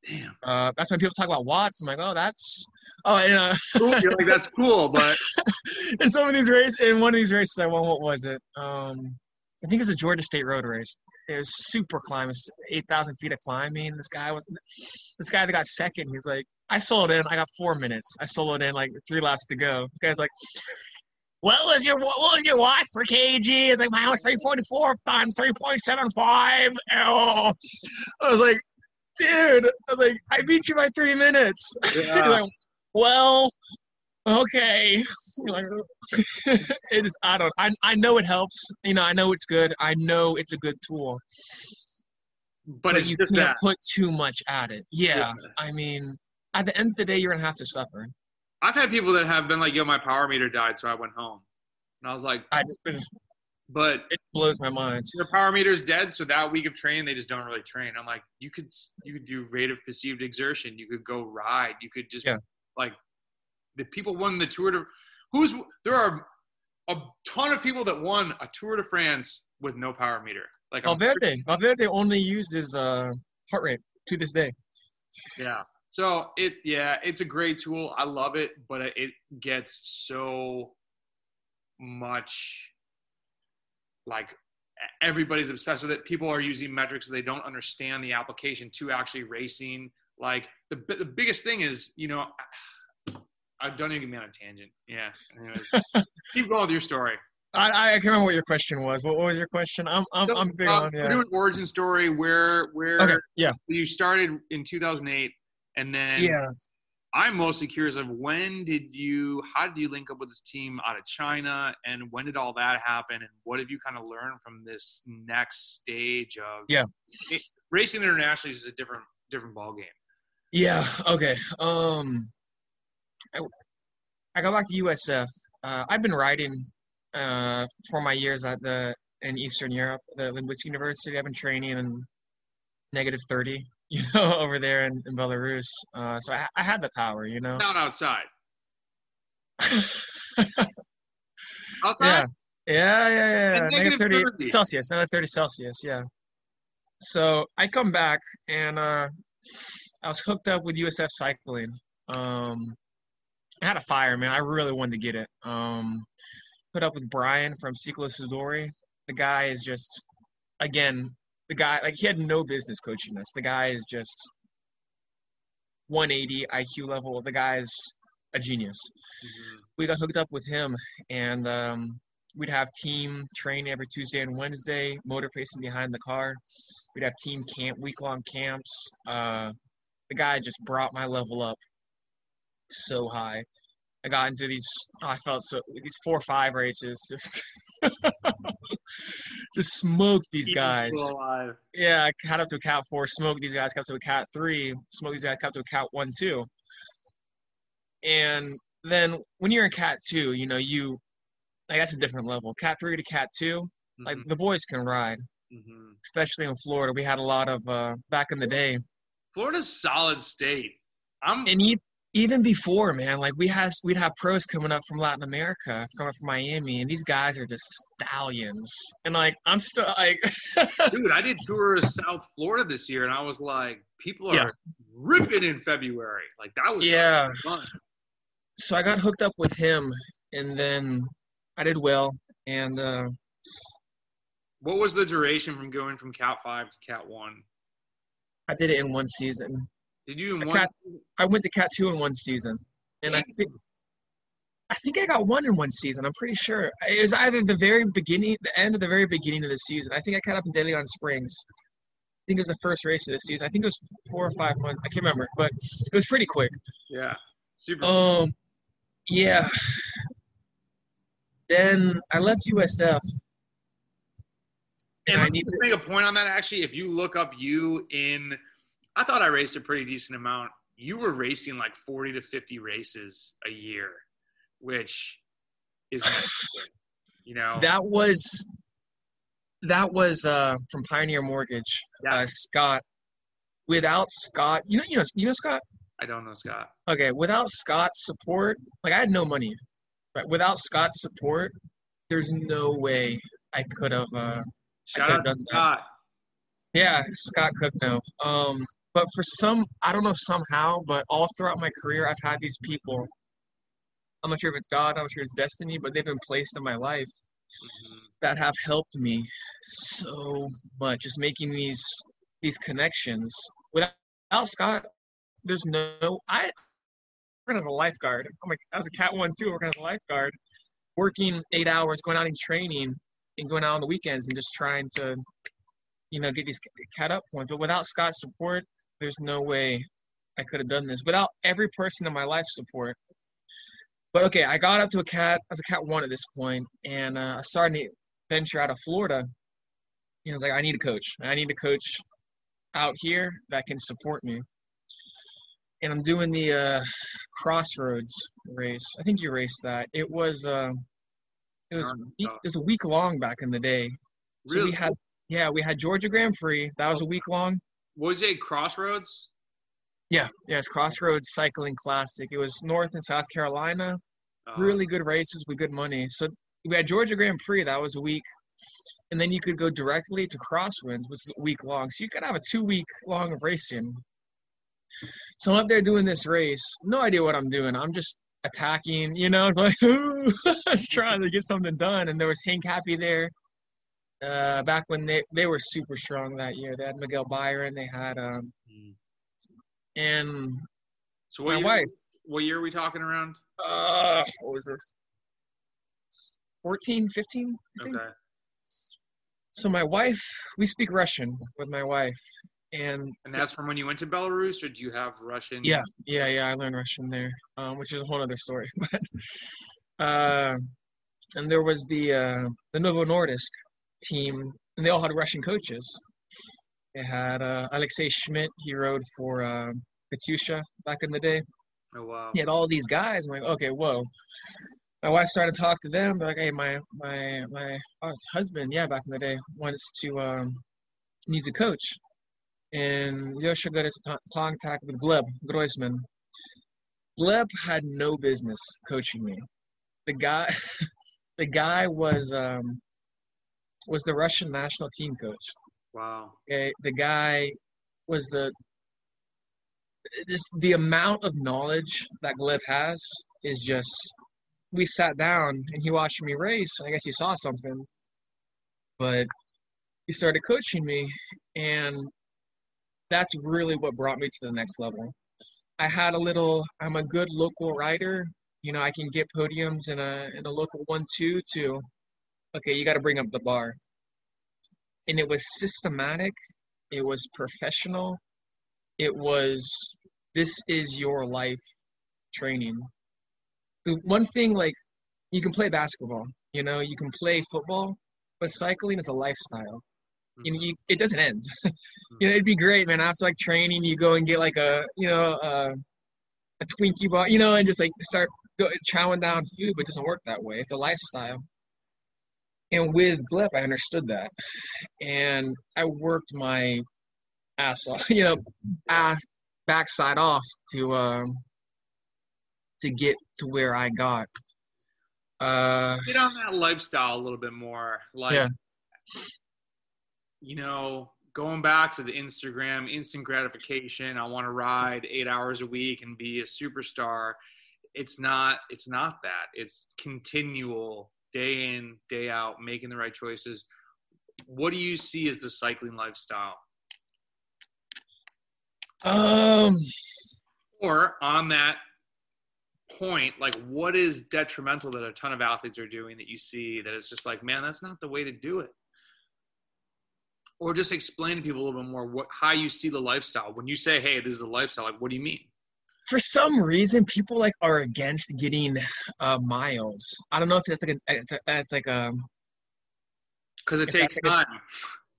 damn. uh, that's when people talk about watts. I'm like, oh, that's oh, and, uh, You're like that's cool, but [LAUGHS] in some of these races, in one of these races, I won. What was it? Um, I think it was a Georgia State road race. It was super climb, it was eight thousand feet of climbing. This guy was, this guy that got second. He's like, I soloed in. I got four minutes. I soloed in like three laps to go. The guy's like, what was your what was your watts per kg? It's like mine was three forty four times three point seven five. Oh, I was like, dude. I was like, I beat you by three minutes. [LAUGHS] Yeah. like, well, okay. [LAUGHS] It is. I don't. I I know it helps. You know, I know it's good. I know it's a good tool. but it's you can't that. put too much at it. Yeah, Yeah. I mean, at the end of the day, you're gonna have to suffer. I've had people that have been like, "Yo, my power meter died, so I went home," and I was like, I just, "But it blows my mind. their power meter's dead, so that week of training, they just don't really train." I'm like, "You could you could do rate of perceived exertion. You could go ride. You could just Yeah. Like the people won the Tour de who's there are a ton of people that won a Tour de France with no power meter. Like Valverde, Valverde only uses uh, heart rate to this day. Yeah. So it yeah, it's a great tool. I love it, but it- it gets so much like everybody's obsessed with it. People are using metrics they don't understand the application to actually racing. Like the the biggest thing is, you know, I don't even get me on a tangent. Yeah. Anyways, [LAUGHS] keep going with your story. I, I can't remember what your question was. What, what was your question? I'm I'm, So, I'm big uh, on We're yeah. doing origin story where where Okay, yeah, you started in 2008 and then yeah. I'm mostly curious of when did you, how did you link up with this team out of China, and when did all that happen, and what have you kind of learned from this next stage of? Yeah. It, racing internationally is a different different ball game. Yeah. Okay. Um, I, I go back to USF. Uh, I've been writing uh, for my years at the in Eastern Europe, the Linguistic University. I've been training in negative thirty, [LAUGHS] you know, over there in, in Belarus. Uh, so I, I had the power, you know. Not outside. yeah. [LAUGHS] Outside. Yeah, yeah, yeah. Negative negative 30 30. Celsius, negative 30 Celsius, yeah. So I come back and uh, I was hooked up with USF Cycling. Um, I had a fire, man. I really wanted to get it. Um, put up with Brian from Ciclo Sudori. The guy is just, again, the guy, like, he had no business coaching us. The guy is just 180 IQ level. The guy is a genius Mhm. we got hooked up with him and um, we'd have team training every tuesday and wednesday motor pacing behind the car we'd have team camp week-long camps uh, the guy just brought my level up so high. I got into these. Oh, I felt so these four or five races just [LAUGHS] just smoked these guys. Yeah, I got up to a cat four, smoked these guys, got up to a cat three, smoked these guys, got up to a cat one, two. And then when you're in cat two, you know, you like that's a different level. Cat three to cat two, like Mhm, the boys can ride, mhm. especially in Florida. We had a lot of uh back in the day. Florida's solid state. I'm And e- even before, man, like we had we'd have pros coming up from Latin America, coming from Miami, and these guys are just stallions. And like I'm still like [LAUGHS] dude. I did tour of South Florida this year, and I was like, people are Yeah. ripping in February. Like that was Yeah. fun. so I got hooked up with him, and then I did well, and uh, What was the duration from going from Cat Five to Cat One? I did it in one season. Did you in A one? Cat- I went to Cat Two in one season, and I think I think I got one in one season. I'm pretty sure it was either the very beginning, the end of the very beginning of the season. I think I caught up in De Leon Springs. I think it was the first race of the season. I think it was four or five months. I can't remember, but it was pretty quick. yeah, super. Um, yeah. Then I left USF, And and I need just make a point on that. Actually, if you look up you in, I thought I raced a pretty decent amount. You were racing like forty to fifty races a year, which is, you know, that was that was uh, from Pioneer Mortgage. yeah. Uh, Scott. Without Scott, you know, you know, you know Scott. I don't know, Scott. Okay, without Scott's support, like I had no money. But without Scott's support, there's no way I could have. Uh, Shout out to that. Scott. Yeah, Scott Cookno. Um, but for some, I don't know somehow, but all throughout my career, I've had these people. I'm not sure if it's God, I'm not sure it's destiny, but they've been placed in my life Mhm. that have helped me so much. Just making these these connections. Without, without Scott, there's no I working as a lifeguard. I'm like I was a cat one too, working as a lifeguard, working eight hours, going out and training, and going out on the weekends and just trying to, you know, get these cat up points. But without Scott's support, there's no way I could have done this. Without every person in my life support. But okay, I got up to a cat. I was a cat one at this point, and uh, I started to venture out of Florida. You know, I was like, I need a coach. I need a coach out here that can support me. And I'm doing the uh, Crossroads race. I think you raced that. It was uh, it was it was a week long back in the day. So Really? we had yeah we had Georgia Grand Prix. That was a week long. was it Crossroads? Yeah, yeah, it's Crossroads Cycling Classic. It was North and South Carolina. Uh, really good races with good money. So we had Georgia Grand Prix, that was a week. And then you could go directly to Crossroads, which is a week long. So you could have a two week long of racing. So I'm up there doing this race. No idea what I'm doing. I'm just attacking, you know, it's like [LAUGHS] I was trying to get something done. And there was Hincapie there. Uh, back when they, they were super strong that year. They had Miguel Byron, they had um and So what my year, wife. What year are we talking around? uh what was this? 14, 15? Okay. So my wife, we speak Russian with my wife, and And that's from when you went to Belarus, or do you have Russian? yeah, yeah, yeah, I learned Russian there, um, which is a whole other story. [LAUGHS] But uh, and there was the uh, the Novo Nordisk team, and they all had Russian coaches. They had uh, Alexei Schmidt. He rode for uh, Katusha back in the day. Oh wow. He had all these guys. I'm like, okay, whoa. My wife started to talk to them. They're like, hey, my my my husband, yeah, back in the day, wants to um, needs a coach. And Yosha got his contact with Gleb Groisman. Gleb had no business coaching me. The guy, [LAUGHS] the guy was um, was the Russian national team coach. Wow. Okay, the guy was the just the amount of knowledge that Gleb has is just. We sat down and he watched me race. I guess he saw something, but he started coaching me, and that's really what brought me to the next level. I had a little. I'm a good local rider. You know, I can get podiums in a in a local one two to. Okay, you got to bring up the bar and it was systematic it was professional it was this is your life training. One thing like you can play basketball, you know, you can play football, but cycling is a lifestyle. You know, you, it doesn't end. [LAUGHS] you know, it'd be great, man. After like training, you go and get like a, you know, uh, a Twinkie bar, you know, and just like start go, chowing down food, but it doesn't work that way. It's a lifestyle. And with Gleb, I understood that, and I worked my ass off, [LAUGHS] you know, ass backside off to um to get to where I got. Uh, Get on that lifestyle a little bit more. Like, Yeah. You know, going back to the Instagram, instant gratification. I want to ride eight hours a week and be a superstar. It's not. It's not that. It's continual, day in, day out, making the right choices. What do you see as the cycling lifestyle? um, Or on that point, like what is detrimental that a ton of athletes are doing that you see that it's just like, man, that's not the way to do it. Or just explain to people a little bit more what how you see the lifestyle. When you say, hey, this is a lifestyle, like what do you mean? for some reason, people like are against getting uh, miles. I don't know if that's like a, it's, a, it's like a, Because it takes like time.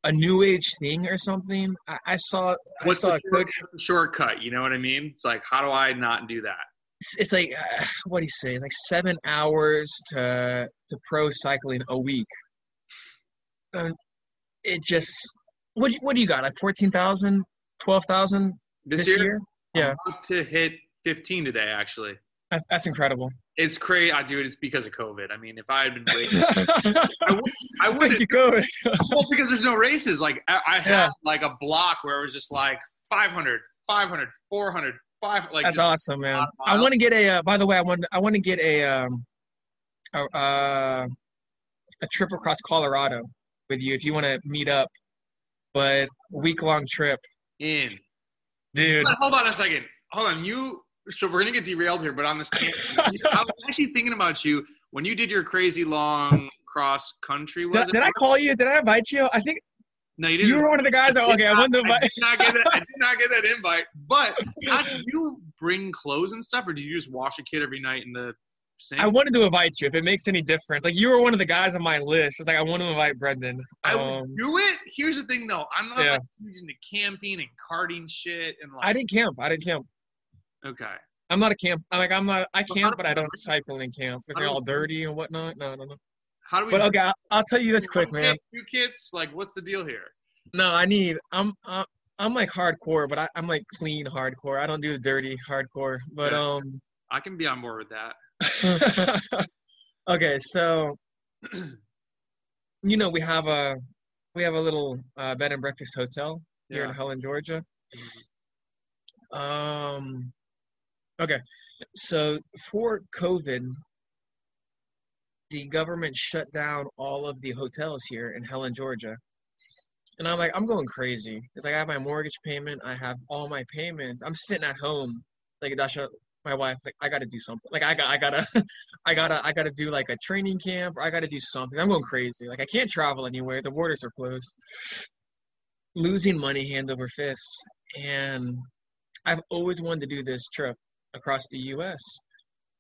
a new age thing or something. I, I saw I What's saw a short, shortcut? You know what I mean? It's like, how do I not do that? It's, it's like uh, what do you say? It's like seven hours to to pro cycling a week. Um, it just what do you- what do you got? Like 14,000, 12,000 This, this year, year? Yeah. To hit 15 today, actually. That's that's incredible. It's crazy. I do it. It's because of COVID. I mean, if I had been waiting, [LAUGHS] I would. I Thank would. you, coach. Well, because there's no races. Like I, I had Yeah. like a block where it was just like 500, 500, 400, 500. Like That's awesome, man. I want to get a. Uh, by the way, I want I want to get a um a uh, a trip across Colorado with you if you want to meet up, but week long trip, in. dude. Hold on a second. Hold on. You. So we're gonna get derailed here, but on this, I was actually thinking about you when you did your crazy long cross country. Was Did, it? did I call you? Did I invite you? I think No, you didn't. you were one of the guys. I did okay, I not- wanted to I invite. did not get that. I did not get that invite. But [LAUGHS] how did you bring clothes and stuff, or do you just wash a kid every night in the sink? I wanted to invite you if it makes any difference. Like you were one of the guys on my list. It's like I want to invite Brendan. I would Um, do it. Here's the thing, though. I'm not Yeah. like into camping and karting shit and like. I didn't camp. I didn't camp. Okay. I'm not a camp. I'm like I'm not. I camp, but I don't cycle in camp because they're all dirty and whatnot. No, no, no. How do we? But okay, I'll, I'll tell you this quick, man. Two kids. Like, what's the deal here? No, I need. I'm. I'm, I'm like hardcore, but I, I'm like clean hardcore. I don't do the dirty hardcore. But Yeah. um. I can be on board with that. [LAUGHS] okay, so [CLEARS THROAT] you know we have a we have a little uh, bed and breakfast hotel here Yeah. in Helen, Georgia. Um. Okay, so for COVID, the government shut down all of the hotels here in Helen, Georgia. And I'm like, I'm going crazy. It's like I have my mortgage payment, I have all my payments. I'm sitting at home, like a Dasha, my wife's like, I gotta do something. Like I got, I gotta, [LAUGHS] I gotta, I gotta do like a training camp, or I gotta do something. I'm going crazy. Like I can't travel anywhere. The borders are closed. Losing money hand over fist, and I've always wanted to do this trip across the U.S.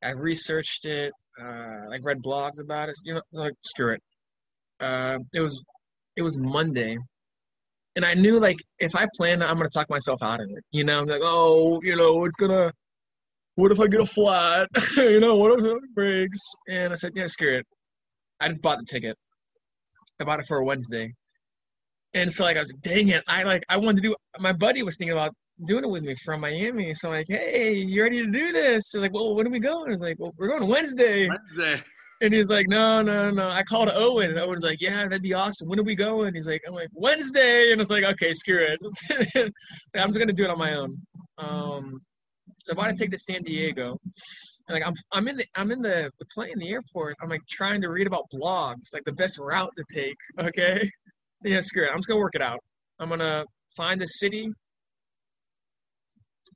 I've researched it, uh, like read blogs about it. You know, it's like screw it. Uh, it was, it was Monday, and I knew like if I plan, I'm gonna talk myself out of it. You know, I'm like, oh, you know, it's gonna. What if I get a flat? [LAUGHS] you know, what if it breaks? And I said, yeah, screw it. I just bought the ticket. I bought it for a Wednesday. And so like I was like, dang it, I like I wanted to do my buddy was thinking about doing it with me from Miami. So I'm like, hey, you ready to do this? So like, well, when are we going? It's like, well, we're going Wednesday. Wednesday. And he's like, no, no, no. I called Owen, and Owen's like, yeah, that'd be awesome. When are we going? He's like, I'm like, Wednesday. And it's like, okay, screw it. [LAUGHS] Like, I'm just gonna do it on my own. Um, so I bought a ticket to San Diego. And like I'm, I'm in the, I'm in the, the plane in the airport. I'm like trying to read about blogs, like the best route to take. Okay, so yeah, screw it. I'm just gonna work it out. I'm gonna find a city,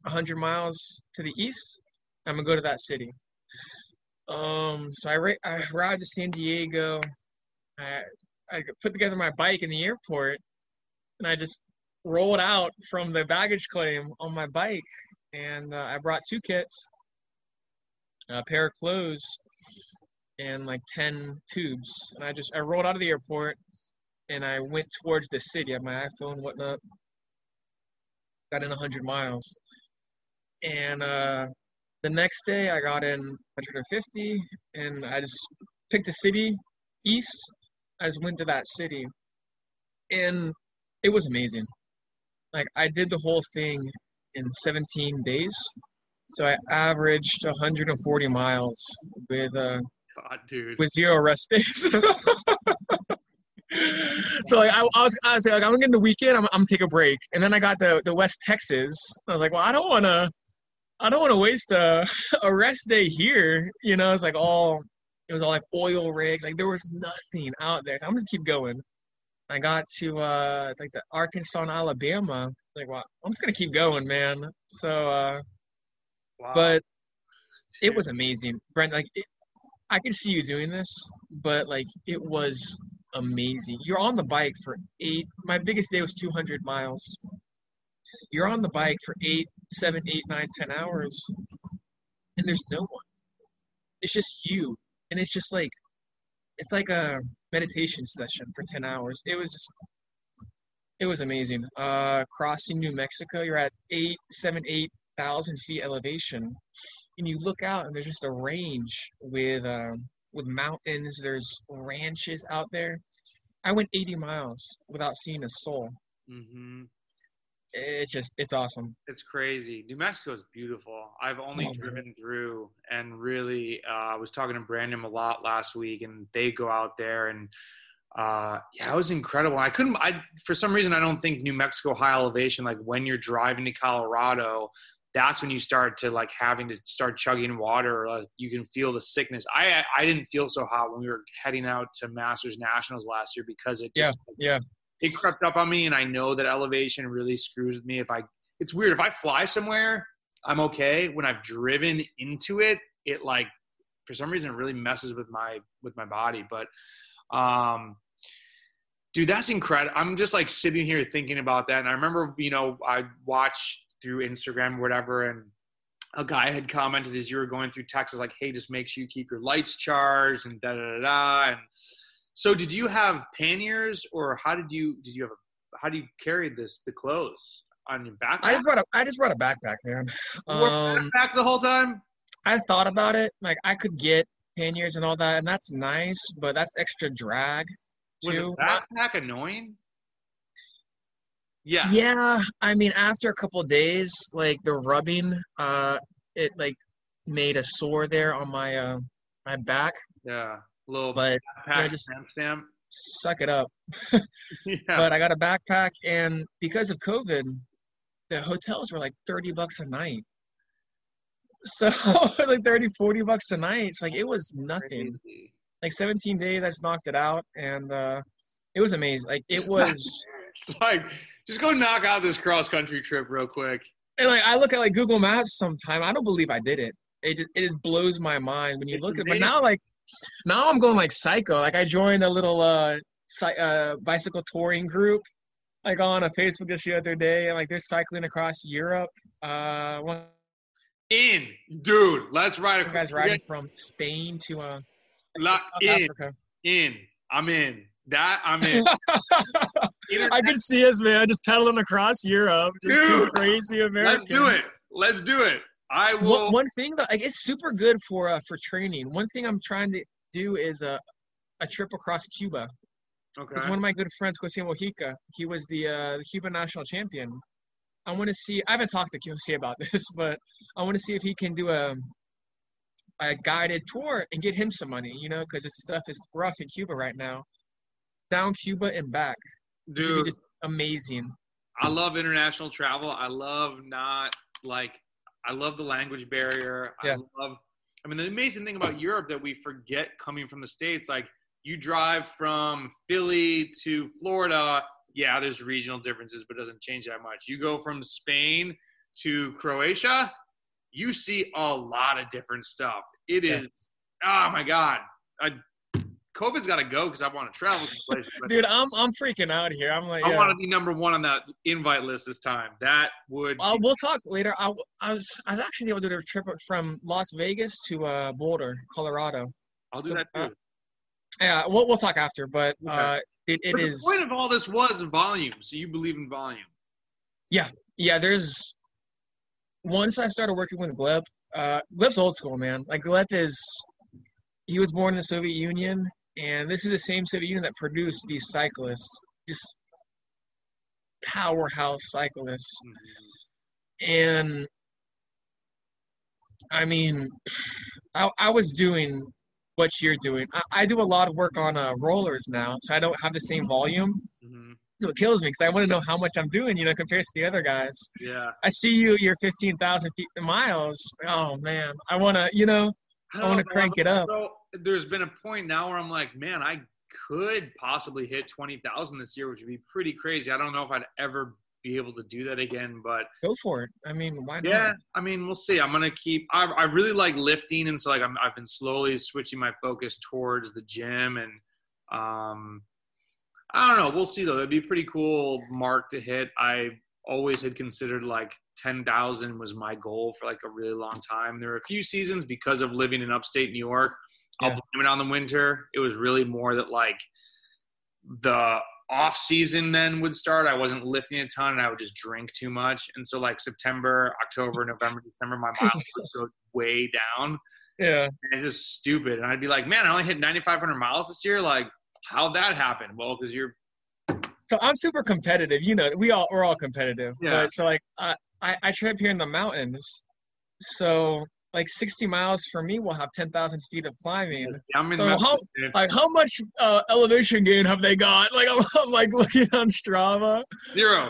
100 miles to the east. I'm gonna go to that city. Um, so I, ra- I arrived to San Diego. I, I put together my bike in the airport, and I just rolled out from the baggage claim on my bike. And uh, I brought two kits, a pair of clothes, and like ten tubes. And I just I rolled out of the airport, and I went towards the city. I had my iPhone, whatnot. Got in hundred miles, and uh, the next day I got in 150, and I just picked a city east. I just went to that city, and it was amazing. Like I did the whole thing in 17 days, so I averaged 140 miles with uh God, dude. with zero rest days. [LAUGHS] so like I, I was I was like I'm gonna get the weekend. I'm I'm gonna take a break, and then I got to the West Texas. I was like, well, I don't wanna. I don't want to waste a, [LAUGHS] a rest day here. You know, it's like all it was all like oil rigs. Like there was nothing out there. So I'm just keep going. I got to uh like the Arkansas and Alabama. Like, I'm just gonna keep going, man. So, uh, Wow. but it was amazing, Brent. Like, it, I could see you doing this, but like, it was amazing. You're on the bike for eight. My biggest day was 200 miles. You're on the bike for eight, seven, eight, nine, ten hours, and there's no one. It's just you, and it's just like, it's like a meditation session for 10 hours. It was just, it was amazing. Uh, crossing New Mexico, you're at eight, seven, eight thousand feet elevation, and you look out, and there's just a range with um, with mountains. There's ranches out there. I went 80 miles without seeing a soul. hmm It's just, it's awesome. It's crazy. New Mexico is beautiful. I've only Oh, man. driven through, and really, uh, I was talking to Brandon a lot last week, and they go out there, and uh, yeah, it was incredible. I couldn't. I for some reason I don't think New Mexico high elevation. Like when you're driving to Colorado, that's when you start to like having to start chugging water. Or, like, you can feel the sickness. I I didn't feel so hot when we were heading out to Masters Nationals last year because it just Yeah. it crept up on me and i know that elevation really screws with me if i it's weird if i fly somewhere i'm okay when i've driven into it it like for some reason it really messes with my with my body but um dude that's incredible i'm just like sitting here thinking about that and i remember you know i watched through instagram whatever and a guy had commented as you were going through texas like hey just make sure you keep your lights charged and da da da da and so did you have panniers or how did you did you have a how do you carry this the clothes on your back? I just brought a, I just brought a backpack, man. Um, back the whole time. I thought about it. Like I could get panniers and all that, and that's nice, but that's extra drag Was too. the backpack annoying? Yeah. Yeah, I mean, after a couple days, like the rubbing, uh, it like made a sore there on my uh my back. Yeah. A little But backpack yeah, just- stamp stamp. suck it up. [LAUGHS] Yeah. But I got a backpack, and because of COVID, the hotels were like thirty bucks a night. So [LAUGHS] like 30, 40 bucks a night. It's like it was nothing. Crazy. Like 17 days, I just knocked it out, and uh, it was amazing. Like it was. [LAUGHS] It's like just go knock out this cross country trip real quick. And like I look at like Google Maps sometime, I don't believe I did it. It just, it just blows my mind when you It's look at. But now like now I'm going like psycho. Like I joined a little uh, cy- uh bicycle touring group. Like on a Facebook just the other day, and like they're cycling across Europe. Uh, one In, dude. Let's ride a guy's riding from Spain to uh La- in, Africa. in. I'm in. That I'm in. [LAUGHS] I could see us, man, just pedaling across Europe, just two Dude, crazy Let's do it. Let's do it. I will. One, one thing that like it's super good for uh, for training. One thing I'm trying to do is a a trip across Cuba. Okay. one of my good friends, Jose Mojica, he was the uh, Cuban national champion. I want to see. I haven't talked to Jose about [LAUGHS] this, but I want to see if he can do a a guided tour and get him some money. You know, because this stuff is rough in Cuba right now. Down Cuba and back. Dude, just amazing. I love international travel. I love not like I love the language barrier. Yeah. I love I mean the amazing thing about Europe that we forget coming from the States, like you drive from Philly to Florida, yeah, there's regional differences, but it doesn't change that much. You go from Spain to Croatia, you see a lot of different stuff. It Yeah. is oh my God. I COVID's got to go because I want to travel. to places, Dude, I'm I'm freaking out here. I'm like, I yeah. want to be number one on that invite list this time. That would. Uh, be- we'll talk later. I, I was I was actually able to do a trip from Las Vegas to uh, Boulder, Colorado. I'll do so, that too. uh, Yeah, we'll we'll talk after, but Okay. It, it is The point of all this was volume. So you believe in volume. yeah. Yeah. There's once I started working with Gleb. Uh, Gleb's old school, man. Like Gleb is he was born in the Soviet Union, and this is the same Soviet Union that produced these cyclists, just powerhouse cyclists. and I mean, I, I was doing what you're doing. I, I do a lot of work on uh, rollers now, so I don't have the same volume. Mhm. So it kills me because I want to know how much I'm doing, you know, compared to the other guys. Yeah. I see you, you're 15,000 feet miles. Oh man, I want to, you know, I don't wanna crank it up. So there's been a point now where I'm like, man, I could possibly hit 20,000 this year, which would be pretty crazy. I don't know if I'd ever be able to do that again, but go for it. I mean, why not? yeah, I mean, we'll see. I'm gonna keep. I, I really like lifting, and so like I'm, I've been slowly switching my focus towards the gym, and um, I don't know. We'll see though. It'd be pretty cool mark to hit. I always had considered like 10,000 was my goal for like a really long time. There were a few seasons because of living in upstate New York. I'll blame it on the winter. It was really more that like the off season then would start. I wasn't lifting a ton and I would just drink too much. And so like September, October, November, December, my mileage [LAUGHS] would go way down. Yeah. And it's just stupid. And I'd be like, man, I only hit 9,500 miles this year. Like, how'd that happen? Well, because you're So I'm super competitive. You know, we all we're all competitive. Yeah. But so like I I, I train up here in the mountains. So like 60 miles for me will have 10,000 feet of climbing. I'm in So Memphis, how- dude. Like how much uh, elevation gain have they got? [LAUGHS] Like I'm, I'm like looking on Strava. zero.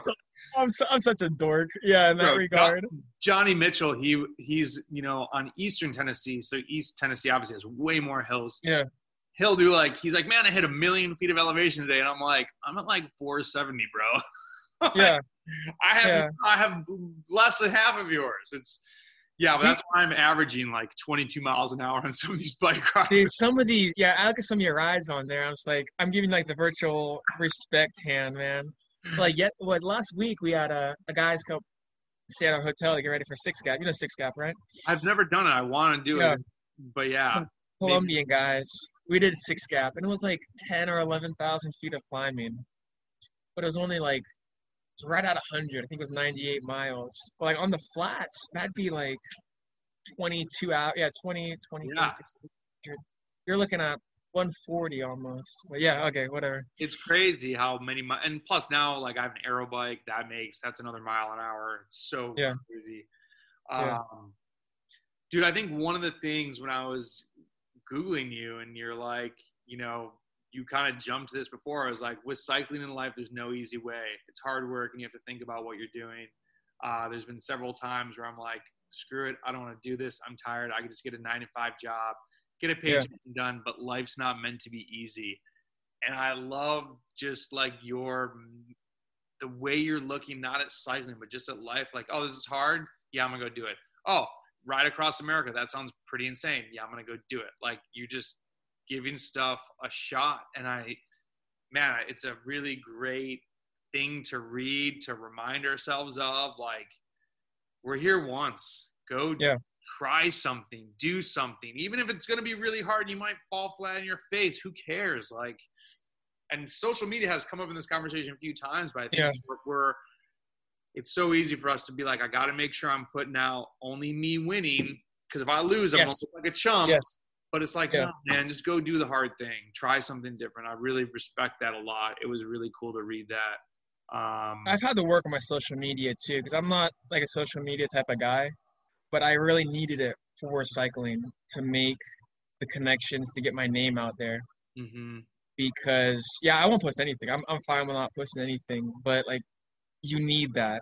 I'm so, I'm such a dork. Yeah, in that Bro, regard. Johnny Mitchell, he he's you know on Eastern Tennessee, so East Tennessee obviously has way more hills. Yeah. He'll do like he's like, man, I hit a million feet of elevation today, and I'm like, I'm at like 470, bro. [LAUGHS] Yeah. I have Yeah. I have less than half of yours. It's yeah, but that's why I'm averaging like 22 miles an hour on some of these bike rides. Dude, some of these, yeah, I look at some of your rides on there. I was like, I'm giving like the virtual respect hand, man. Like, yet, what last week we had a, a guys come stay at our hotel to get ready for Six Gap. You know Six Gap, right? I've never done it. I want to do Yeah. it, but yeah, Some Colombian guys. We did Six Gap, and it was like ten or eleven thousand feet of climbing, but it was only like it was right at hundred. I think it was ninety-eight miles. But like on the flats, that'd be like twenty-two out. Yeah, 20, 20, Yeah. 60. You're, you're looking at one forty almost. But yeah, okay, whatever. it's crazy how many mi- and plus now like I have an aero bike that makes that's another mile an hour. It's so Yeah. crazy. Yeah. Um, dude, I think one of the things when I was googling you and you're like, you know, you kind of jumped to this before. I was like, with cycling in life, there's no easy way. It's hard work and you have to think about what you're doing. Uh, there's been several times where I'm like, screw it, I don't want to do this. I'm tired. I can just get a nine to five job, get a Yeah. paycheck and done. But life's not meant to be easy and I love just like your the way you're looking not at cycling but just at life like oh this is hard yeah I'm gonna go do it oh ride across America that sounds pretty insane yeah I'm gonna go do it like you just giving stuff a shot and I man it's a really great thing to read to remind ourselves of like we're here once go Yeah. try something do something even if it's going to be really hard and you might fall flat in your face who cares like and social media has come up in this conversation a few times but i think Yeah. we're, we're it's so easy for us to be like i got to make sure i'm putting out only me winning because if i lose i'm Yes. like a chump Yes. But it's like, Yeah. no, man, just go do the hard thing. Try something different. I really respect that a lot. It was really cool to read that. Um, I've had to work on my social media too, because I'm not like a social media type of guy, but I really needed it for cycling to make the connections to get my name out there. mhm. Because yeah, I won't post anything. I'm I'm fine with not posting anything, but like you need that.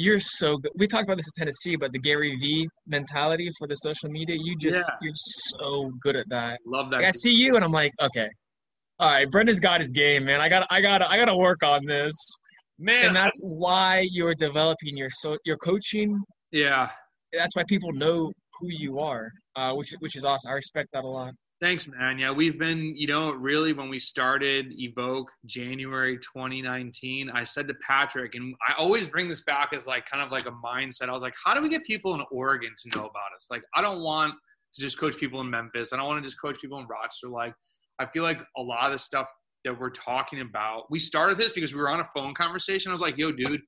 You're so good. We talked about this in Tennessee, but the Gary Vee mentality for the social media, you just Yeah. you're so good at that. Love that. Like, I see you and I'm like, okay. All right, Brendan's got his game, man. I got I got I got to work on this. man, and that's why you're developing your so your coaching. yeah. That's why people know who you are, uh, which which is awesome. I respect that a lot. Thanks, man. Yeah, we've been, you know, really when we started Evoke January 2019, I said to Patrick, and I always bring this back as like kind of like a mindset. I was like, how do we get people in Oregon to know about us? Like, I don't want to just coach people in Memphis. I don't want to just coach people in Rochester. Like, I feel like a lot of the stuff that we're talking about, we started this because we were on a phone conversation. I was like, yo, dude,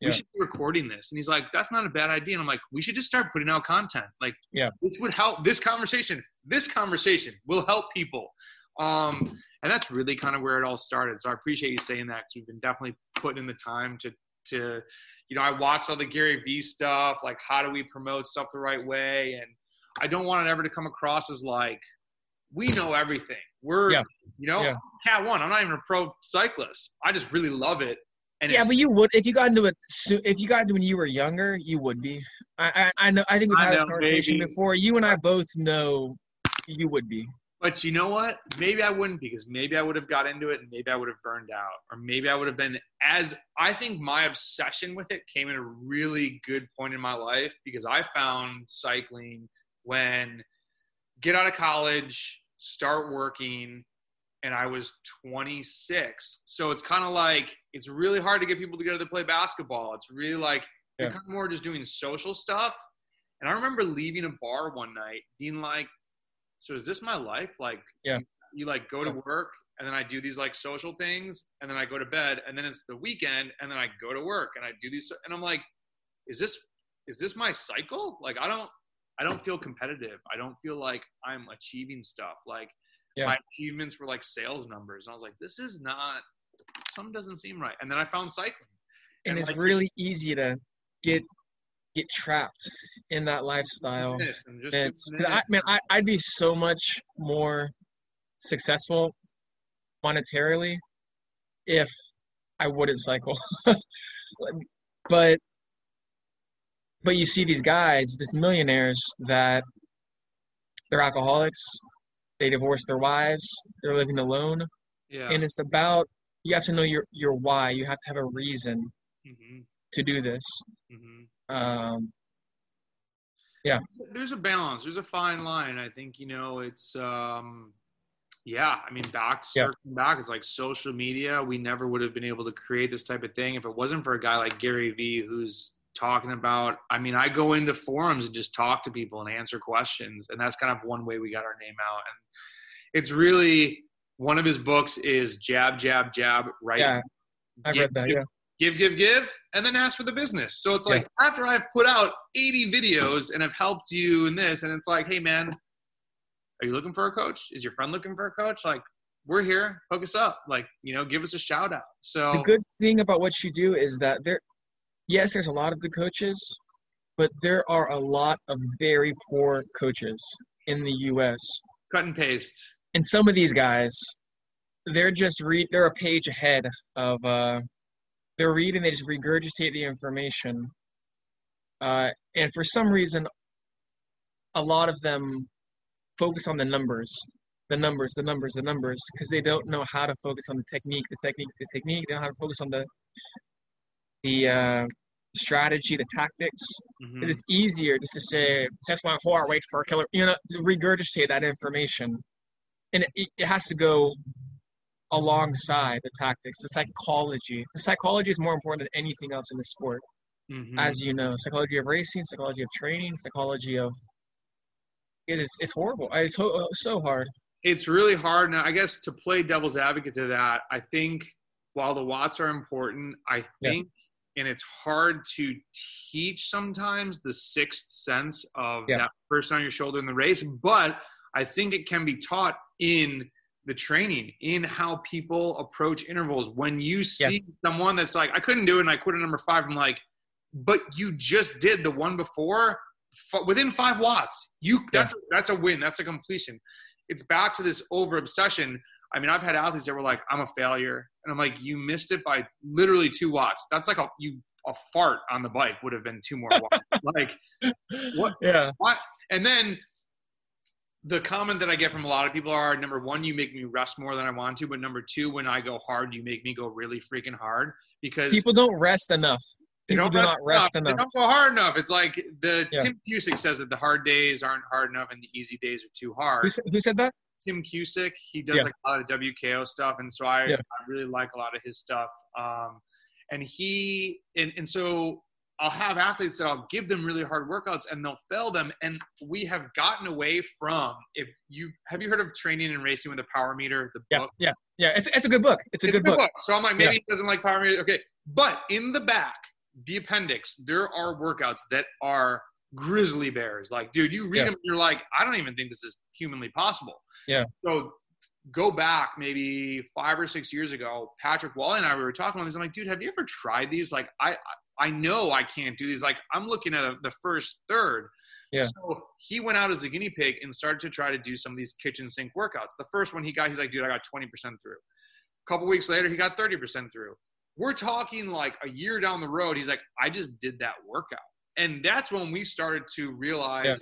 we should be recording this. And he's like, that's not a bad idea. And I'm like, we should just start putting out content. Like, yeah, this would help. This conversation, this conversation will help people. Um, and that's really kind of where it all started. So I appreciate you saying that because we've been definitely putting in the time to, to, you know, I watched all the Gary Vee stuff, like how do we promote stuff the right way? And I don't want it ever to come across as like, we know everything. We're, yeah. you know, yeah. cat one. I'm not even a pro cyclist. I just really love it and yeah, but you would if you got into it. If you got into when you were younger, you would be. I I, I know. I think we've had know, this conversation maybe. before. You and I both know you would be. But you know what? Maybe I wouldn't because maybe I would have got into it and maybe I would have burned out. Or maybe I would have been as I think my obsession with it came at a really good point in my life because I found cycling when get out of college, start working, and I was 26. So it's kind of like it's really hard to get people together to play basketball. It's really like yeah. you're kind of more just doing social stuff. And I remember leaving a bar one night being like, so is this my life? Like, yeah. you, you like go to work and then I do these like social things and then I go to bed and then it's the weekend and then I go to work and I do these and I'm like, is this is this my cycle? Like I don't I don't feel competitive. I don't feel like I'm achieving stuff. Like yeah. my achievements were like sales numbers. And I was like, this is not, something doesn't seem right. And then I found cycling. And, and it's like, really easy to get get trapped in that lifestyle. And it's, I, man, I, I'd be so much more successful monetarily if I wouldn't cycle. [LAUGHS] but but you see these guys, these millionaires that they're alcoholics, they divorced their wives, they're living alone. Yeah. And it's about you have to know your your why. You have to have a reason mm-hmm. to do this. Mm-hmm. Um, yeah. There's a balance. There's a fine line. I think you know it's. Um, yeah, I mean, back circling yeah. back, it's like social media. We never would have been able to create this type of thing if it wasn't for a guy like Gary Vee, who's talking about i mean i go into forums and just talk to people and answer questions and that's kind of one way we got our name out. And it's really one of his books is jab jab jab right yeah i read that yeah. Give give give and then ask for the business. So it's like yeah. after i've put out 80 videos and i've helped you in this and it's like hey man are you looking for a coach? Is your friend looking for a coach? Like we're here. Hook us up. Like you know give us a shout out so the good thing about what you do is that there yes, there's a lot of good coaches, but there are a lot of very poor coaches in the U.S. Cut and paste. And some of these guys, they're just read. They're a page ahead of. Uh, they're reading. They just regurgitate the information, uh, and for some reason, a lot of them focus on the numbers, the numbers, the numbers, the numbers, because they don't know how to focus on the technique, the technique, the technique. They don't know how to focus on the the uh, strategy, the tactics. Mm-hmm. It is easier just to say, that's my heart rate per killer, you know, to regurgitate that information. And it, it has to go alongside the tactics, the psychology. The psychology is more important than anything else in the sport. Mm-hmm. As you know, psychology of racing, psychology of training, psychology of it is it's horrible. It's so, so hard. It's really hard. Now, I guess to play devil's advocate to that, I think while the watts are important, I think yeah and it's hard to teach sometimes the sixth sense of yeah. that person on your shoulder in the race but i think it can be taught in the training in how people approach intervals when you see yes. someone that's like i couldn't do it and i quit at number five i'm like but you just did the one before within five watts you that's yeah. that's a win that's a completion it's back to this over obsession I mean, I've had athletes that were like, "I'm a failure," and I'm like, "You missed it by literally two watts. That's like a you a fart on the bike would have been two more watts. [LAUGHS] like, what? Yeah. What? And then the comment that I get from a lot of people are: number one, you make me rest more than I want to, but number two, when I go hard, you make me go really freaking hard because people don't rest enough. People do not rest enough. enough. They don't go hard enough. It's like the yeah. Tim Cusick says that the hard days aren't hard enough and the easy days are too hard. Who who said that? Tim Cusick. He does Yeah. like a lot of WKO stuff, and so I, Yeah. I really like a lot of his stuff. Um, and he and and so I'll have athletes that I'll give them really hard workouts, and they'll fail them. And we have gotten away from if you have you heard of training and racing with a power meter, the Yeah, book. yeah, yeah. It's it's a good book. It's a It's good book. So I'm like, maybe he doesn't like power meter. Okay, but in the back, the appendix, there are workouts that are grizzly bears. Like, dude, you read Yeah. them, and you're like, I don't even think this is humanly possible. Yeah. So go back maybe five or six years ago, Patrick Wally and I we were talking about these. I'm like, dude, have you ever tried these? Like, I I know I can't do these. Like, I'm looking at a, the first third. Yeah. So he went out as a guinea pig and started to try to do some of these kitchen sink workouts. The first one he got, he's like, dude, I got 20% through. A couple weeks later, he got 30% through. We're talking like a year down the road. He's like, I just did that workout. And that's when we started to realize, Yeah.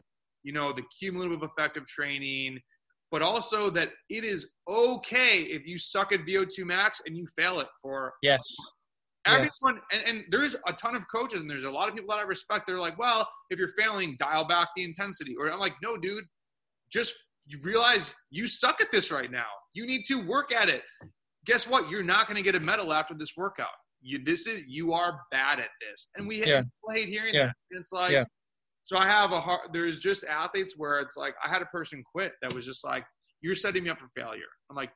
You know, the cumulative effect of training, but also that it is okay if you suck at VO2 max and you fail it for Yes. Yes. And, and there's a ton of coaches and there's a lot of people that I respect. They're like, well, if you're failing, dial back the intensity. Or I'm like, no, dude, just you realize you suck at this right now. You need to work at it. Guess what? You're not going to get a medal after this workout. You this is you are bad at this, and we Yeah. hate hearing Yeah. that. And it's like, Yeah. So I have a hard. There's just athletes where it's like I had a person quit that was just like, you're setting me up for failure. I'm like,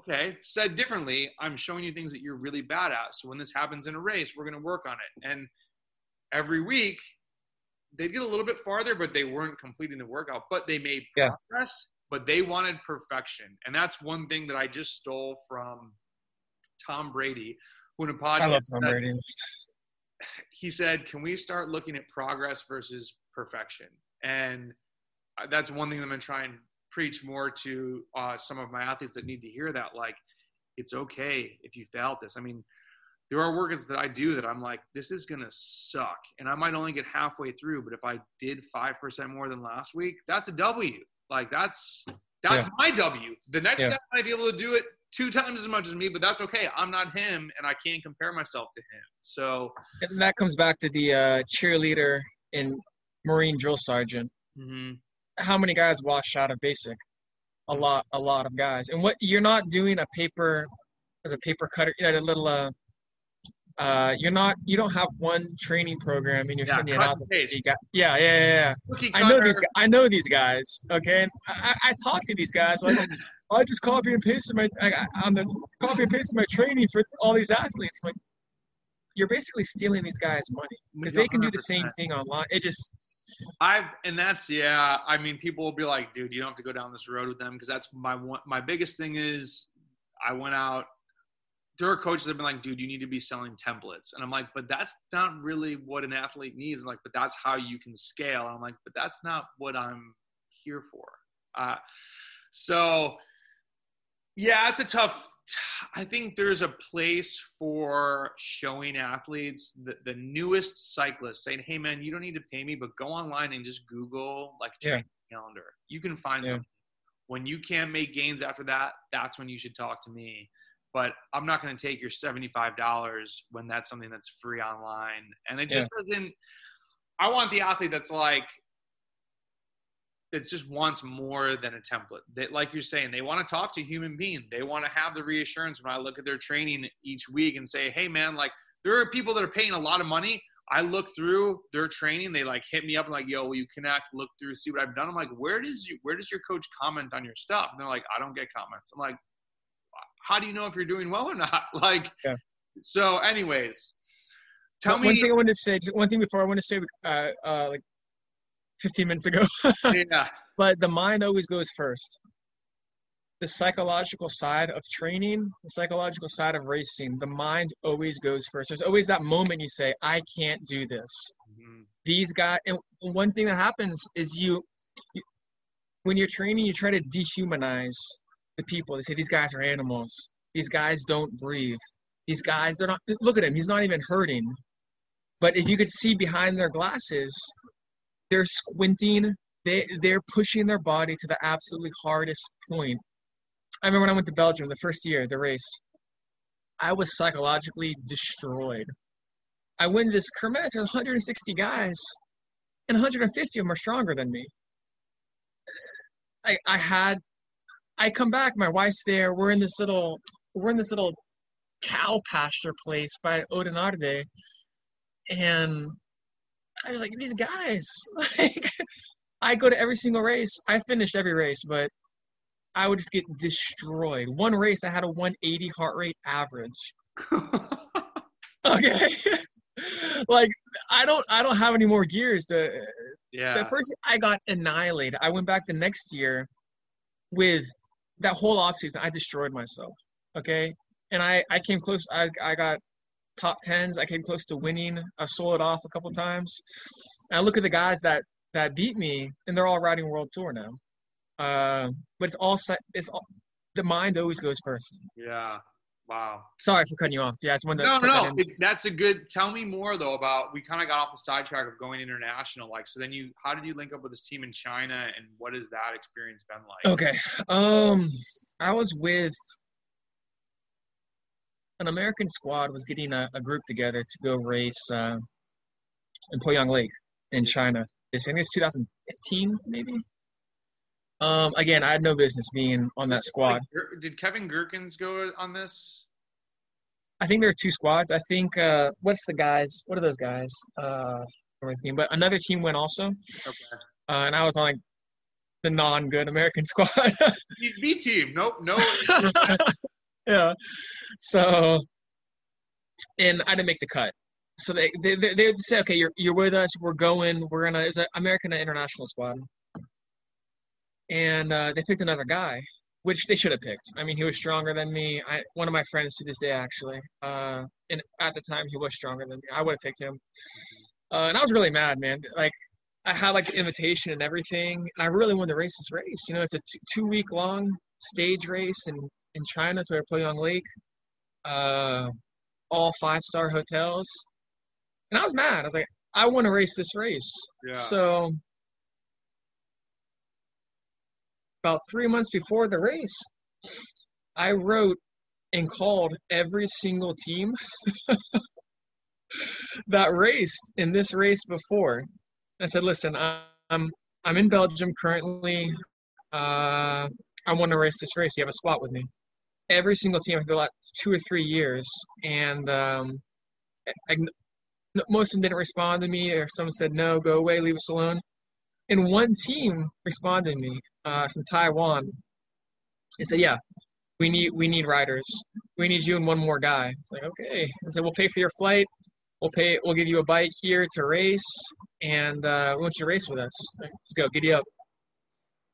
okay. Said differently, I'm showing you things that you're really bad at. So when this happens in a race, we're going to work on it. And every week, they'd get a little bit farther, but they weren't completing the workout. But they made Yeah. progress. But they wanted perfection, and that's one thing that I just stole from Tom Brady, who in a podcast I love Tom said- Brady. He said, "Can we start looking at progress versus perfection?" And uh, that's one thing that I'm gonna try and preach more to uh, some of my athletes that need to hear that. Like, it's okay if you fail at this. I mean, there are workouts that I do that I'm like, this is gonna suck, and I might only get halfway through. But if I did five percent more than last week, that's a W. Like that's that's Yeah. my W. The next Yeah. guy might be able to do it two times as much as me, but that's okay. I'm not him, and I can't compare myself to him. So. And that comes back to the uh, cheerleader and Marine drill sergeant. mhm. How many guys wash out of basic? A lot, a lot of guys. And what you're not doing a paper as a paper cutter, you know, a little. Uh, uh, you're not. You don't have one training program and you're Yeah, sending it out. and to paste. 50 guys. Yeah, yeah, yeah, yeah. I know these. I know these guys. Okay, I, I talk to these guys. Like, [LAUGHS] I just copy and pasted my I, on the copy and pasted my training for all these athletes. Like, you're basically stealing these guys' money because they can do the same thing online. It just I've and that's yeah. I mean, people will be like, "Dude, you don't have to go down this road with them," because that's my one. My biggest thing is, I went out. There are coaches that have been like, "Dude, you need to be selling templates," and I'm like, "But that's not really what an athlete needs." I'm like, "But that's how you can scale." And I'm like, "But that's not what I'm here for." Uh, so, yeah, it's a tough. I think there's a place for showing athletes the, the newest cyclists saying, "Hey, man, you don't need to pay me, but go online and just Google like Yeah. calendar. You can find Yeah. something. When you can't make gains after that, that's when you should talk to me. But I'm not going to take your seventy-five dollars when that's something that's free online, and it just doesn't. I want the athlete that's like that just wants more than a template. That, like you're saying, they want to talk to human beings. They want to have the reassurance when I look at their training each week and say, "Hey, man, like there are people that are paying a lot of money. I look through their training. They like hit me up and like, yo, will you connect? Look through, see what I've done. I'm like, where does you, where does your coach comment on your stuff? And they're like, I don't get comments. I'm like, how do you know if you're doing well or not? [LAUGHS] Like, Yeah. so, anyways, tell one me. One thing I wanted to say. Just one thing before I want to say, uh, uh, like 15 minutes ago. [LAUGHS] yeah, but the mind always goes first. The psychological side of training, the psychological side of racing, the mind always goes first. There's always that moment you say, I can't do this. Mhm. These guys, and one thing that happens is you, you when you're training, you try to dehumanize the people. They say, these guys are animals. These guys don't breathe. These guys, they're not, look at him, he's not even hurting. But if you could see behind their glasses, they're squinting, they they're pushing their body to the absolutely hardest point. I remember when I went to Belgium the first year, the race, I was psychologically destroyed. I went to this Kermesse, there's 160 guys, and 150 of them are stronger than me. I, I had I come back, my wife's there. We're in this little we're in this little cow pasture place by Oudenaarde, And I was like, these guys, [LAUGHS] like I go to every single race. I finished every race, but I would just get destroyed. One race I had a 180 heart rate average. [LAUGHS] okay. [LAUGHS] like I don't I don't have any more gears to yeah. the first I got annihilated. I went back the next year with that whole offseason, I destroyed myself. Okay. And I, I came close. I, I got top tens. I came close to winning. I sold it off a couple times. And I look at the guys that, that beat me, and they're all riding world tour now. Uh, but it's all it's all, the mind always goes first. Yeah. Wow. Sorry for cutting you off. Yeah, I just wanted no, no. that that's a good. Tell me more though about. We kind of got off the sidetrack of going international. Like, so then you, how did you link up with this team in China, and what has that experience been like? Okay. Um, I was with an American squad was getting a, a group together to go race uh, in Poyang Lake in China. This I think it's 2015 maybe. Um, again, I had no business being on that squad. Did Kevin Gherkins go on this? I think there are two squads. I think uh, what's the guys? What are those guys? Uh, team, but another team went also, Okay. uh, and I was on like the non-good American [LAUGHS] squad. [LAUGHS] B team. Nope. No. [LAUGHS] yeah. So, and I didn't make the cut. So they they they they say, okay, you're you're with us. We're going. We're gonna. It's an American International squad, and uh, they picked another guy, which they should have picked. I mean, he was stronger than me. I one of my friends to this day actually, uh, and at the time he was stronger than me. I would have picked him, uh, and I was really mad, man. Like. I had like the invitation and everything. And I really wanted to race this race. You know, it's a t- two week long stage race in, in China to a Poyang Lake uh, all five star hotels. And I was mad. I was like, I want to race this race. Yeah. So about three months before the race, I wrote and called every single team [LAUGHS] that raced in this race before. I said, listen, I'm I'm in Belgium currently. Uh, I want to race this race. You have a spot with me every single team for the last two or three years, and um, I, most of them didn't respond to me, or some said no, go away, leave us alone. And one team responded to me uh, from Taiwan. They said, "Yeah, we need we need riders. We need you and one more guy." Like, okay. I said, "We'll pay for your flight. We'll pay. We'll give you a bike here to race, and uh, we want you to race with us. Let's go. Giddy up."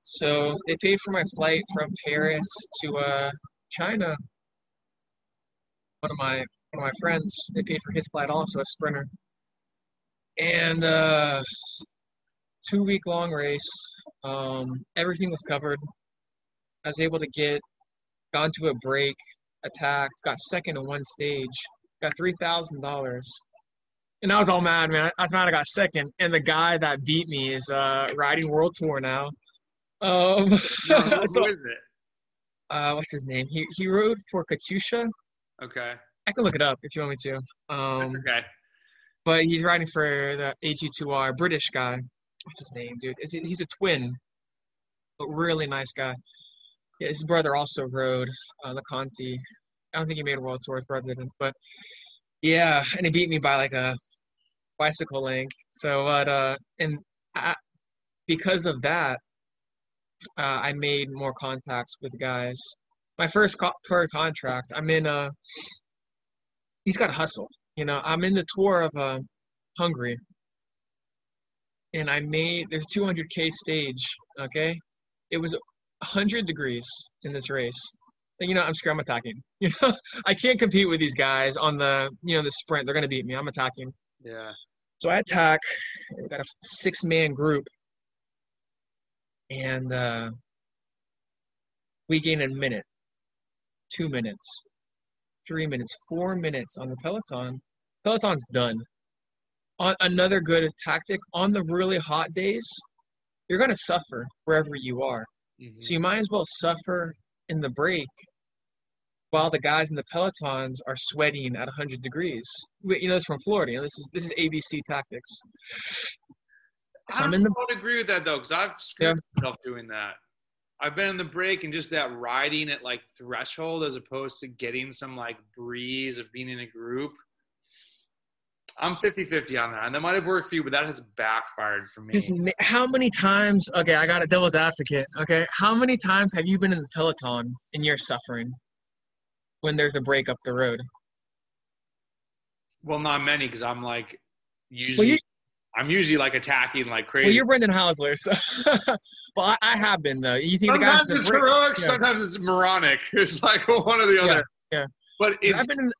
So they paid for my flight from Paris to uh, China. One of my one of my friends, they paid for his flight also, a sprinter. And uh, two week long race. Um, everything was covered. I was able to get got to a break, attacked, got second in one stage, got three thousand dollars. And I was all mad, man. I was mad I got second. And the guy that beat me is uh, riding world tour now. Um, No, [LAUGHS] who so, is it? Uh, what's his name? He he rode for Katusha. Okay. I can look it up if you want me to. Um, okay. but he's riding for the AG2R, British guy. What's his name, dude? Is he, he's a twin, but really nice guy. Yeah, his brother also rode uh, the Conti. I don't think he made a world tour. His brother didn't, but yeah, and he beat me by like a bicycle length. So, but uh, and I, because of that, uh, I made more contacts with guys. My first co- tour contract, I'm in a. He's got hustle. You know, I'm in the tour of uh, Hungary, and I made there's 200k stage. Okay, it was 100 degrees in this race. And, you know, I'm scrum attacking. [LAUGHS] You know, I can't compete with these guys on the you know the sprint. They're gonna beat me. I'm attacking. Yeah. So I attack. I got a six man group. And uh, we gain a minute, two minutes, three minutes, four minutes on the Peloton. Peloton's done. On another good tactic on the really hot days, you're gonna suffer wherever you are. Mhm. So you might as well suffer in the break while the guys in the pelotons are sweating at 100 degrees. You know, this from Florida. You know, this is this is ABC tactics. So I I'm don't in the know if I agree with that though, because I've screwed myself doing that. I've been in the break and just that riding at like threshold as opposed to getting some like breeze of being in a group. I'm 50 50 on that. And that might have worked for you, but that has backfired for me. How many times? Okay, I got a devil's advocate. Okay, how many times have you been in the peloton and you're suffering when there's a break up the road? Well, not many because I'm like usually. you- I'm usually like attacking like crazy. Well, you're Brendan Housler, so. [LAUGHS] well, I, I have been though. You think the guys sometimes it's heroic, yeah. sometimes it's moronic. [LAUGHS] It's like one or the other. yeah. But it's I've been in.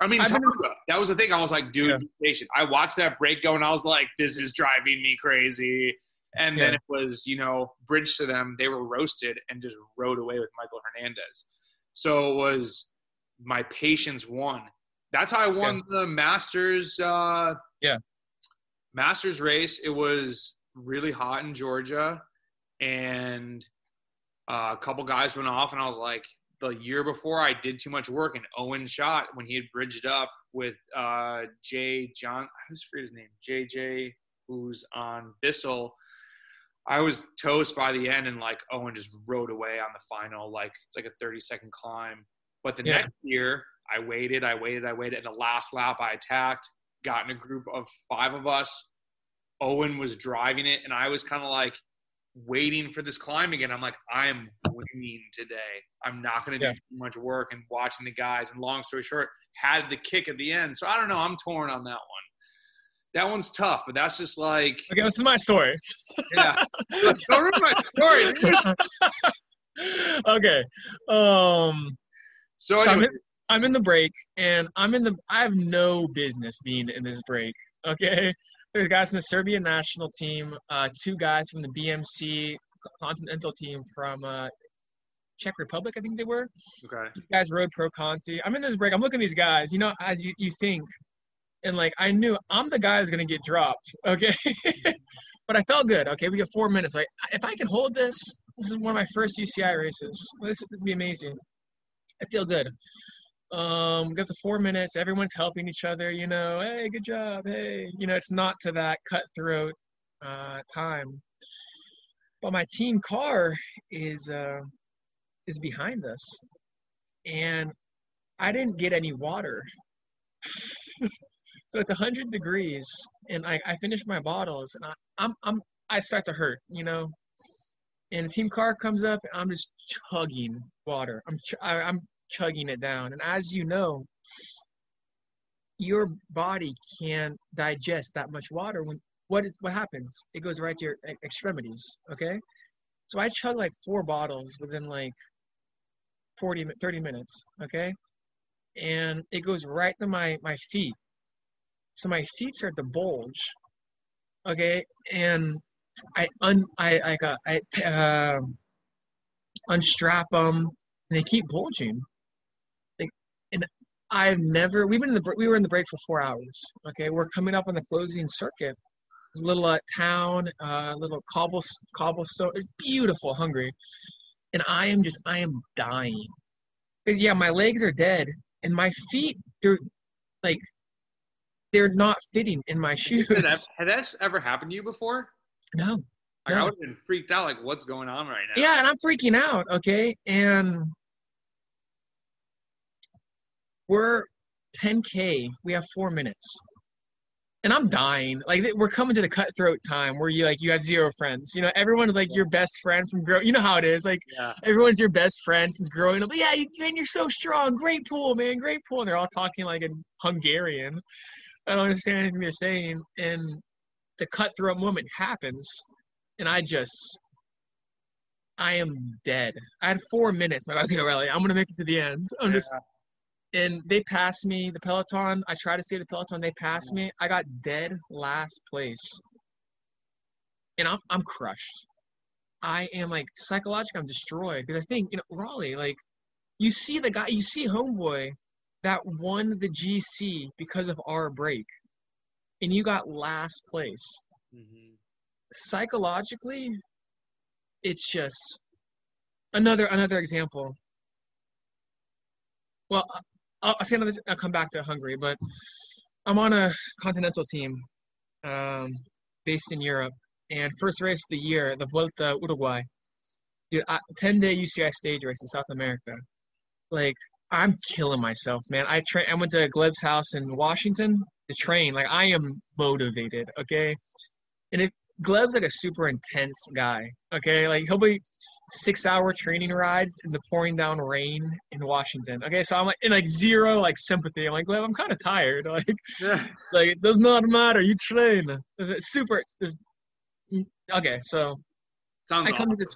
I mean, been- that was the thing. I was like, dude, Yeah. be patient. I watched that break go, and I was like, this is driving me crazy. And then Yeah. it was, you know, bridge to them. They were roasted and just rode away with Michael Hernandez. So it was my patience won. That's how I won the Masters. Uh, Yeah. Masters race. It was really hot in Georgia, and uh, a couple guys went off, and I was like, the year before I did too much work, and Owen shot when he had bridged up with uh, Jay John. I always forget his name. JJ, who's on Bissell. I was toast by the end, and like Owen just rode away on the final. Like it's like a 30 second climb. But the Yeah. next year, I waited, I waited, I waited. And the last lap, I attacked, got in a group of five of us. Owen was driving it, and I was kind of like waiting for this climb again. I'm like, I'm winning today. I'm not going to do too much work and watching the guys. And long story short, had the kick at the end. So I don't know. I'm torn on that one. That one's tough, but that's just like, Okay, this is my story. yeah. [LAUGHS] Don't ruin my story. [LAUGHS] okay. Um. So So anyway, in, I'm in the break, and I'm in the. I have no business being in this break. Okay, there's guys from the Serbian national team, uh, two guys from the BMC Continental team from uh, Czech Republic, I think they were. okay. These guys rode Pro Conti. I'm in this break. I'm looking at these guys. You know, as you, you think, and like I knew I'm the guy that's gonna get dropped. Okay, [LAUGHS] but I felt good. Okay, we got four minutes. Like if I can hold this, this is one of my first UCI races. This this will be amazing. I feel good. Um, got to four minutes. Everyone's helping each other. You know, hey, good job. Hey, you know, it's not to that cutthroat uh, time. But my team car is uh, is behind us, and I didn't get any water. [LAUGHS] so it's 100 degrees, and I, I finished my bottles, and I, I'm I'm I start to hurt, you know. And the team car comes up, and I'm just chugging water. I'm ch- I, I'm chugging it down, and as you know, your body can't digest that much water when what is what happens? It goes right to your extremities. Okay, so I chug like four bottles within like 40 30 minutes. Okay, and it goes right to my my feet. So my feet start to bulge. Okay, and I un I I got I uh, unstrap them, and they keep bulging. I've never. We've been in the we were in the break for four hours. Okay, we're coming up on the closing circuit. It's a little uh, town, uh, little cobble cobblestone. It's beautiful, Hungary, and I am just I am dying. yeah, my legs are dead, and my feet they're like they're not fitting in my shoes. Had that, had that ever happened to you before? No. Like, I would have been freaked out. Like, what's going on right now? Yeah, and I'm freaking out, okay? And we're 10K. We have four minutes. And I'm dying. Like we're coming to the cutthroat time where you like you have zero friends. You know, everyone's like your best friend from grow. You know how it is. Like Yeah. everyone's your best friend since growing up. Yeah, you, man, you're so strong. Great pool, man. Great pool. And they're all talking like in Hungarian. I don't understand anything they're saying. And the cutthroat moment happens, and I just, I am dead. I had four minutes. I'm like, okay, Riley, I'm gonna make it to the end. I'm just, and they passed me. The peloton. I tried to stay the peloton. They passed me. I got dead last place, and I'm I'm crushed. I am like psychologically, I'm destroyed because I think you know Raleigh. Like, you see the guy, you see Homeboy that won the GC because of our break, and you got last place. Mhm. Psychologically, it's just another another example. Well, I'll, I'll another. I'll come back to Hungary, but I'm on a continental team um, based in Europe, and first race of the year, the Vuelta Uruguay. dude, I, 10 day UCI stage race in South America. Like, I'm killing myself, man. I train. I went to Gleb's house in Washington to train. Like, I am motivated, okay? And if Gleb's like a super intense guy, okay? Like, he'll be six hour training rides in the pouring down rain in Washington. Okay, so I'm like in like zero like sympathy. I'm like, Gleb, I'm kind of tired. [LAUGHS] Like, Yeah. like it does not matter. You train. It's super. It's, okay, so Sounds I come to this.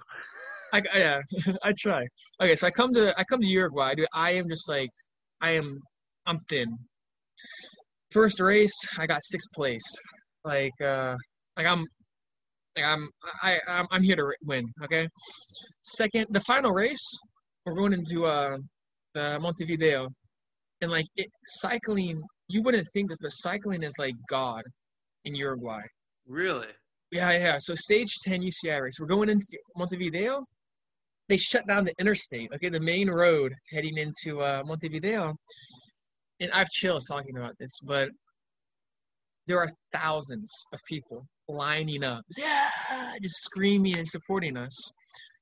I yeah, [LAUGHS] I try. Okay, so I come to I come to Uruguay, dude. I am just like I am I'm thin. First race, I got sixth place. Like uh like I'm I'm I I'm, I'm here to win, okay? Second, the final race, we're going into uh the Montevideo. And like it, cycling, you wouldn't think this, but cycling is like god in Uruguay. Really? Yeah, yeah. So stage 10 UCI race. We're going into Montevideo. They shut down the interstate, okay, the main road heading into uh, Montevideo. And I've chills talking about this, but there are thousands of people lining up, yeah, ah, just screaming and supporting us.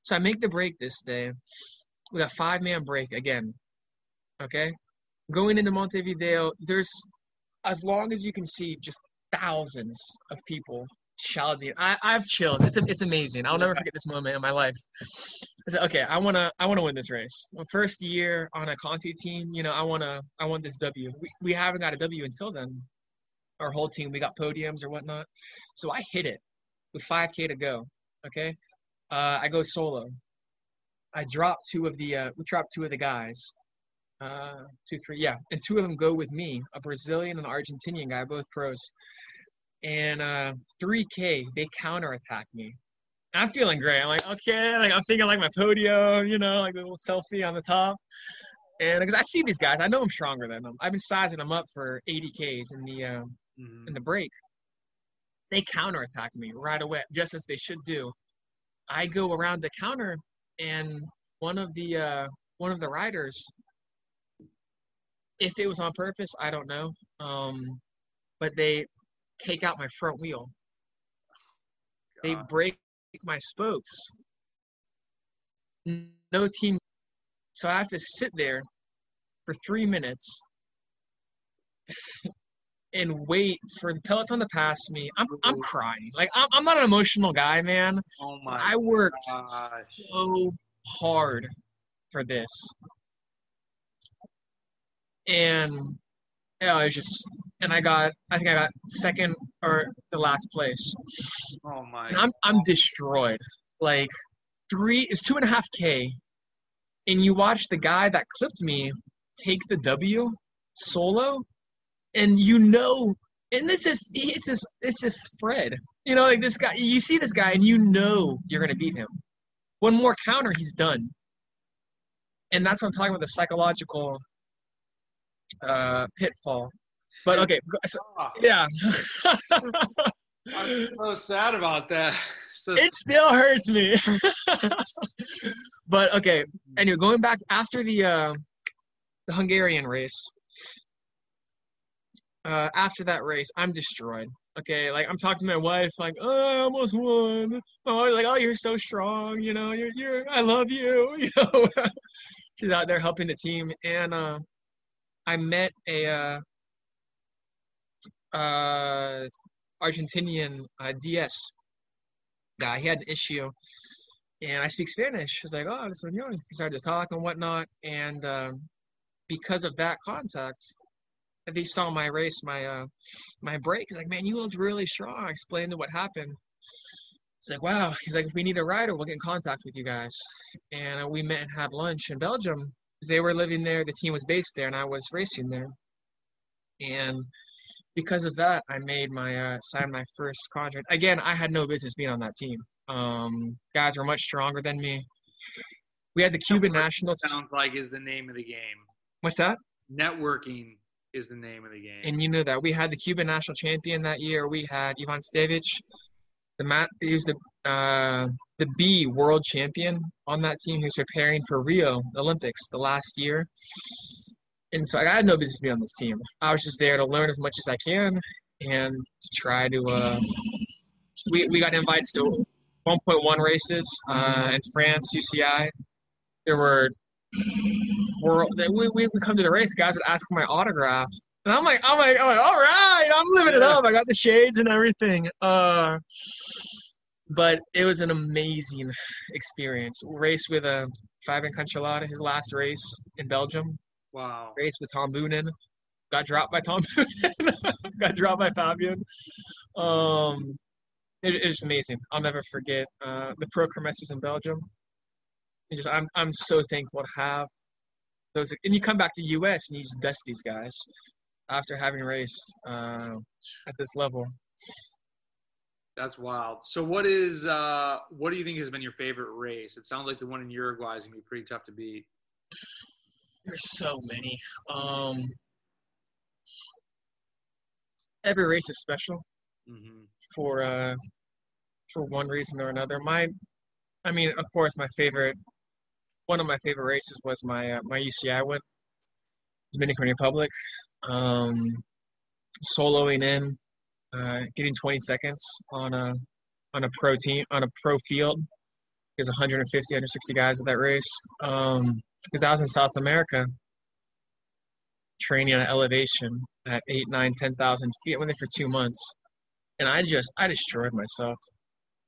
So I make the break this day. We got five man break again. Okay, going into Montevideo, there's as long as you can see, just thousands of people shouting. I, I have chills. It's a, it's amazing. I'll never forget this moment in my life. I said, okay, I wanna I wanna win this race. My first year on a Conti team, you know, I wanna I want this W. We we haven't got a W until then. Our whole team, we got podiums or whatnot. So I hit it with 5K to go. Okay, uh, I go solo. I drop two of the uh, we drop two of the guys. Uh, two, three, yeah, and two of them go with me, a Brazilian and an Argentinian guy, both pros and uh 3k they counterattack me i'm feeling great i'm like okay like i'm thinking like my podium you know like a little selfie on the top and because i see these guys i know i'm stronger than them i've been sizing them up for 80 ks in the uh, Mhm. in the break they counterattack me right away just as they should do i go around the counter and one of the uh one of the riders if it was on purpose i don't know um but they take out my front wheel they break my spokes. No team. So I have to sit there for three minutes [LAUGHS] and wait for the peloton to pass me. I'm I'm crying. Like I'm I'm not an emotional guy, man. Oh my I worked gosh. so hard for this. And yeah, I was just and I got I think I got second or the last place. Oh my. and I'm I'm destroyed. Like three is two and a half k, and you watch the guy that clipped me take the W solo, and you know, and this is it's just it's just Fred. You know, like this guy. You see this guy, and you know you're gonna beat him. One more counter, he's done. And that's what I'm talking about the psychological uh, pitfall. But okay, so, Ah, yeah. [LAUGHS] I'm so sad about that. So it still hurts me. [LAUGHS] but okay, anyway, going back after the uh, the Hungarian race. Uh, after that race, I'm destroyed. Okay, like I'm talking to my wife, like, oh, I almost won. Wife's like, oh, you're so strong, you know, you're, you're, I love you, [LAUGHS] you know. She's out there helping the team, and uh, I met a uh, uh, Argentinian uh, DS guy. He had an issue, and I speak Spanish. He's like, "Oh, this one, we started to talk and whatnot, and um, because of that contact, they saw my race, my uh, my break. He's like, "Man, you looked really strong." I explained to what happened. He's like, "Wow." He's like, "If we need a rider, we'll get in contact with you guys." And uh, we met and had lunch in Belgium. They were living there. The team was based there, and I was racing there. And because of that, I made my uh, signed my first contract. Again, I had no business being on that team. Um, guys were much stronger than me. We had the Cuban national. sounds like is the name of the game. What's that? Networking is the name of the game. And you know that we had the Cuban national champion that year. We had Ivan Stevic, the mat. He was the uh, the B world champion on that team. He was preparing for Rio Olympics the last year. And so I had no business being on this team. I was just there to learn as much as I can and to try to. Uh, we we got invites to 1.1 races uh, in France, UCI. There were world. We, we would come to the race, guys would ask for my autograph, and I'm like, I'm like, I'm like, all right, I'm living it up. I got the shades and everything. Uh, but it was an amazing experience. Race with a uh, Fabian Cancellara, his last race in Belgium. Wow. Race with Tom Boonen. Got dropped by Tom [LAUGHS] Boonen. got dropped by Fabian. Um, it, it's amazing. I'll never forget uh, the pro kermesses in Belgium. And just I'm I'm so thankful to have those. And you come back to US and you just dust these guys after having raced uh, at this level. That's wild. So what is uh what do you think has been your favorite race? It sounds like the one in Uruguay is gonna be pretty tough to beat. There's so many. Um every race is special mm-hmm. for uh for one reason or another. My I mean, of course my favorite one of my favorite races was my uh, my UCI win, Dominican Republic. Um soloing in uh, getting 20 seconds on a on a pro team on a pro field. There's 150, 160 guys at that race. Um, because I was in South America training on elevation at eight, nine, ten thousand feet. I went there for two months, and I just I destroyed myself.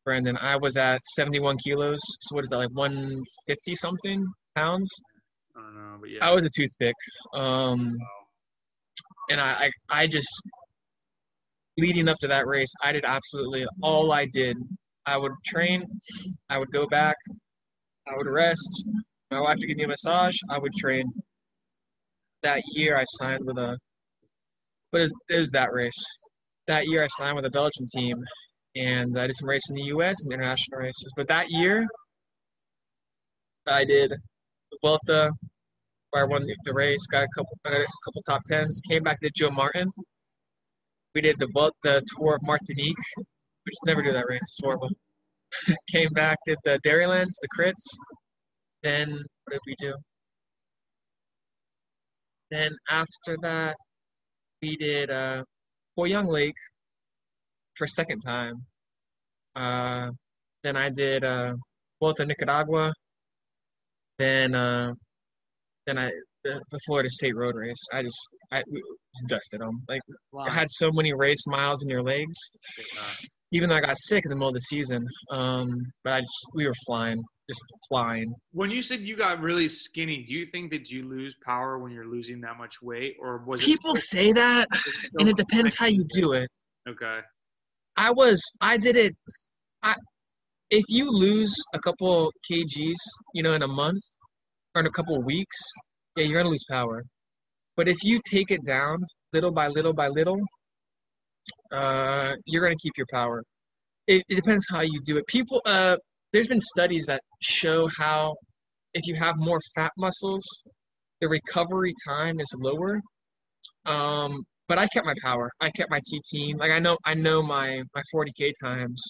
Brandon, I was at 71 kilos. So what is that like 150 something pounds? I don't know, but yeah. I was a toothpick. Um, and I, I I just leading up to that race, I did absolutely all I did. I would train, I would go back, I would rest. My wife would give me a massage. I would train. That year, I signed with a. But it was, it was that race. That year, I signed with a Belgian team, and I did some races in the U.S. and international races. But that year, I did the Vuelta, where I won the race, got a couple, got a couple top tens. Came back to Joe Martin, we did the the tour of Martinique. We just never do that race. It's horrible. [LAUGHS] Came back, did the Dairylands, the crits. Then what did we do? Then after that, we did uh, Young Lake for a second time. Uh, then I did uh, Vuelta Nicaragua. Then uh, then I the, the Florida State road race. I just I just dusted them. Like wow. I had so many race miles in your legs. Even though I got sick in the middle of the season, um, but I just we were flying, just flying. When you said you got really skinny, do you think that you lose power when you're losing that much weight, or was people say that, and it depends how you do it. Okay. I was I did it. I if you lose a couple kgs, you know, in a month or in a couple weeks, yeah, you're gonna lose power. But if you take it down little by little by little, uh, you're gonna keep your power. It, it depends how you do it. People, uh, there's been studies that show how if you have more fat muscles, the recovery time is lower. Um, but I kept my power. I kept my T team. Like I know, I know my my 40k times,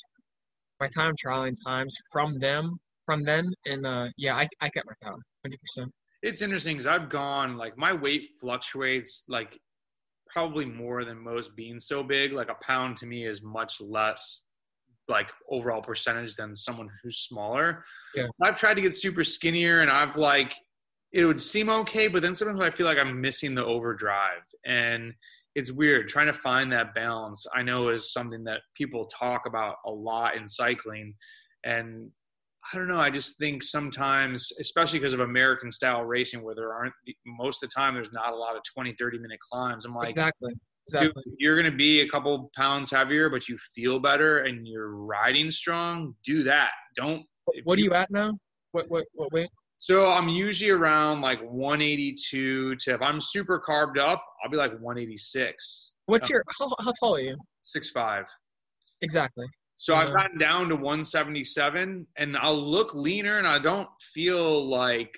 my time trialing times from them from then, and uh, yeah, I I kept my power, hundred percent it's interesting because I've gone like my weight fluctuates like probably more than most being so big. Like a pound to me is much less like overall percentage than someone who's smaller. Yeah. I've tried to get super skinnier and I've like it would seem okay, but then sometimes I feel like I'm missing the overdrive. And it's weird trying to find that balance. I know is something that people talk about a lot in cycling. And I don't know. I just think sometimes, especially because of American style racing, where there aren't most of the time, there's not a lot of 20, 30 minute climbs. I'm like, exactly. Exactly. you're going to be a couple pounds heavier, but you feel better and you're riding strong. Do that. Don't. What are you at now? What what what weight? So I'm usually around like 182 to if I'm super carved up, I'll be like 186. What's your how, how tall are you? Six five. Exactly. So I've gotten down to 177 and I'll look leaner and I don't feel like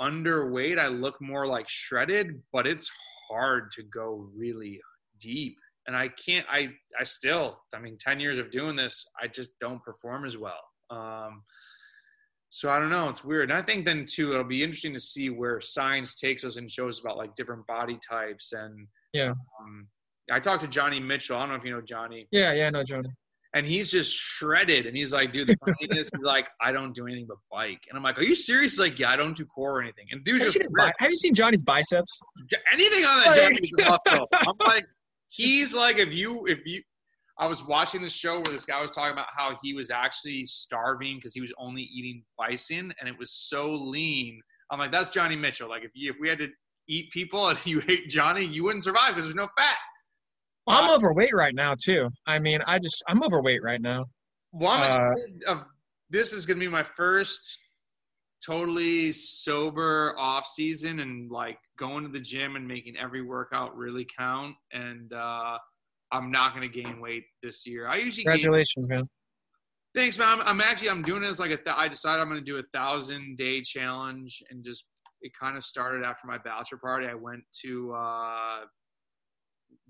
underweight. I look more like shredded, but it's hard to go really deep. And I can't, I, I still, I mean, 10 years of doing this, I just don't perform as well. Um, so I don't know. It's weird. And I think then too, it'll be interesting to see where science takes us and shows about like different body types. And yeah, um, I talked to Johnny Mitchell. I don't know if you know Johnny. Yeah, yeah, I know Johnny and he's just shredded. And he's like, dude, the funny is, he's like, I don't do anything but bike. And I'm like, are you serious? He's like, yeah, I don't do core or anything. And dude's Have you, just seen bi- have you seen Johnny's biceps? anything on that Johnny's a muscle. I'm like, he's like, if you, if you, I was watching this show where this guy was talking about how he was actually starving because he was only eating bison and it was so lean. I'm like, that's Johnny Mitchell. Like, if you, if we had to eat people and [LAUGHS] you ate Johnny, you wouldn't survive because there's no fat. I'm Uh, overweight right now too. I mean, I just I'm overweight right now. Well, I'm Uh, of this is gonna be my first totally sober off season and like going to the gym and making every workout really count. And uh, I'm not gonna gain weight this year. I usually. Congratulations, man. Thanks, man. I'm, I'm actually I'm doing this like a. Th- I decided I'm gonna do a thousand day challenge and just it kind of started after my bachelor party. I went to uh,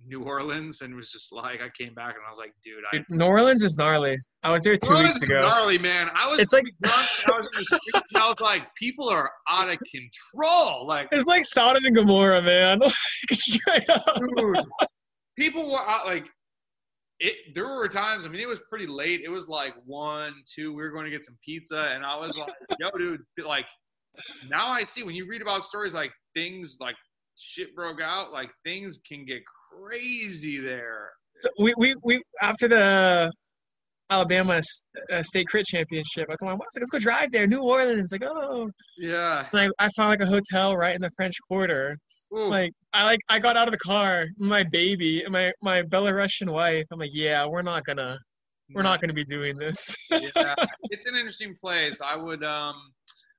New Orleans and was just like I came back and I was like, dude, I Dude, New Orleans is gnarly. I was there two weeks ago. Gnarly, man. I was It's like- drunk. I was in the streets, and I was like, people are out of control. Like, It's like Sodom and Gomorrah, man. [LAUGHS] Straight up. dude, people were out. Like, it. There were times. I mean, it was pretty late. It was like one, two. We were going to get some pizza, and I was like, yo, dude. Like, now I see when you read about stories like things like shit broke out. Like things can get crazy there. So we, we, we after the Alabama uh, state crit championship, I told my mom, was like, let's go drive there, New Orleans. Like, oh, Yeah. and I, I found like a hotel right in the French Quarter. Ooh. Like, I like I got out of the car, my baby, my my Belarusian wife. I'm like, yeah, we're not gonna we're not gonna be doing this. yeah, [LAUGHS] it's an interesting place. I would um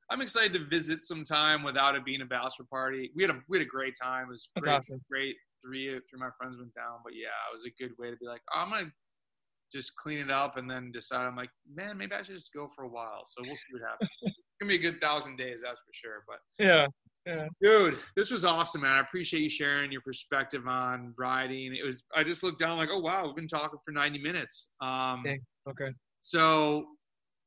I'm excited to visit sometime without it being a bachelor party. We had a we had a great time. It was That's great, awesome. great. Three three of my friends went down, but yeah, it was a good way to be like, oh, I'm gonna just clean it up and then decide. I'm like, man, maybe I should just go for a while. So we'll see what happens. it's gonna be a good thousand days, that's for sure. But yeah, dude, this was awesome, man. I appreciate you sharing your perspective on riding. It was I just looked down like, oh wow, we've been talking for 90 minutes. Um, Dang. okay. so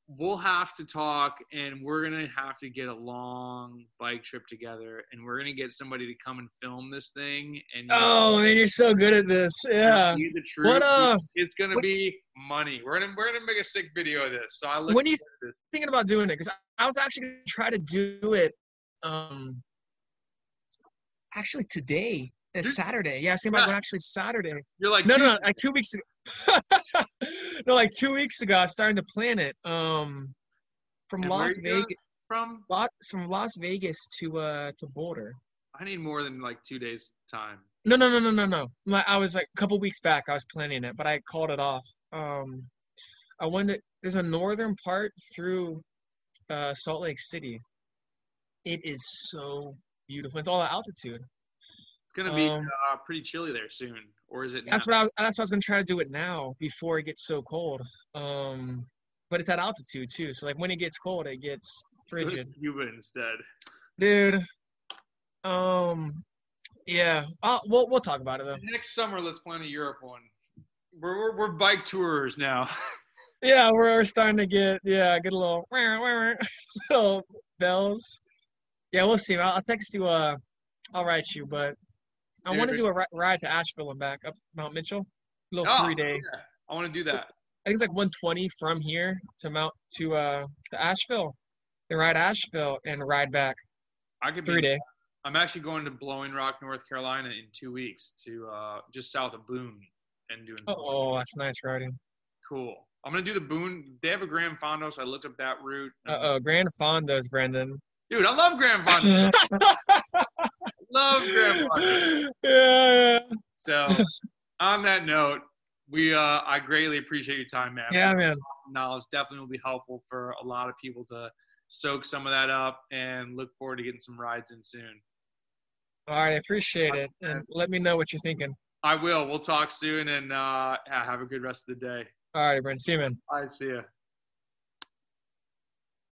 we'll have to talk and we're gonna have to get a long bike trip together and we're gonna get somebody to come and film this thing and Oh man, you're so good at this. Yeah. the truth. What uh, it's gonna what- be money. We're gonna we're gonna make a sick video of this. So I look When you thinking about doing it? Because I was actually gonna try to do it. Um, actually today. It's Saturday. Yeah, I was thinking about going actually Saturday. You're like No, no, no, like two weeks ago. [LAUGHS] no, like two weeks ago, I was starting to plan it. Um, from And Las? Vegas, from Las, from Las Vegas to uh to Boulder. I need more than like two days time. No, no, no, no, no, no. My, I was like a couple weeks back. I was planning it, but I called it off. Um, I wanted. There's a northern part through uh, Salt Lake City. It is so beautiful. It's all at altitude. It's gonna be Um, uh, pretty chilly there soon. Or is it now? That's what I was. That's why I was gonna try to do it now before it gets so cold. Um, but it's at altitude too. So like when it gets cold, it gets [LAUGHS] frigid, Cuba instead. dude. Um, yeah. I'll, we'll we'll talk about it though. Next summer let's plan a Europe one. We're we're, we're bike tourers now. [LAUGHS] Yeah, we're, we're starting to get yeah, get a little [LAUGHS] little bells. Yeah, we'll see. I'll, I'll text you. Uh, I'll write you, but I want to do a ri- ride to Asheville and back up Mount Mitchell. A little Oh, three day. yeah. I want to do that. I think it's like 120 from here to Mount to uh to Asheville. Then ride Asheville and ride back I could be three day. I'm actually going to Blowing Rock, North Carolina in two weeks to uh, just south of Boone and doing some- Oh, that's nice riding. cool. I'm gonna do the Boone. They have a Gran Fondo, so I looked up that route. Uh oh, Gran Fondos, Brendan. Dude, I love Gran [LAUGHS] Fondo. love Fondo. yeah, So, on that note, we uh, I greatly appreciate your time, man. yeah, man. knowledge definitely will be helpful for a lot of people to soak some of that up and look forward to getting some rides in soon. All right, I appreciate it, and let me know what you're thinking. I will. We'll talk soon and uh, have a good rest of the day. All right, Brendan. See you, man. I see ya.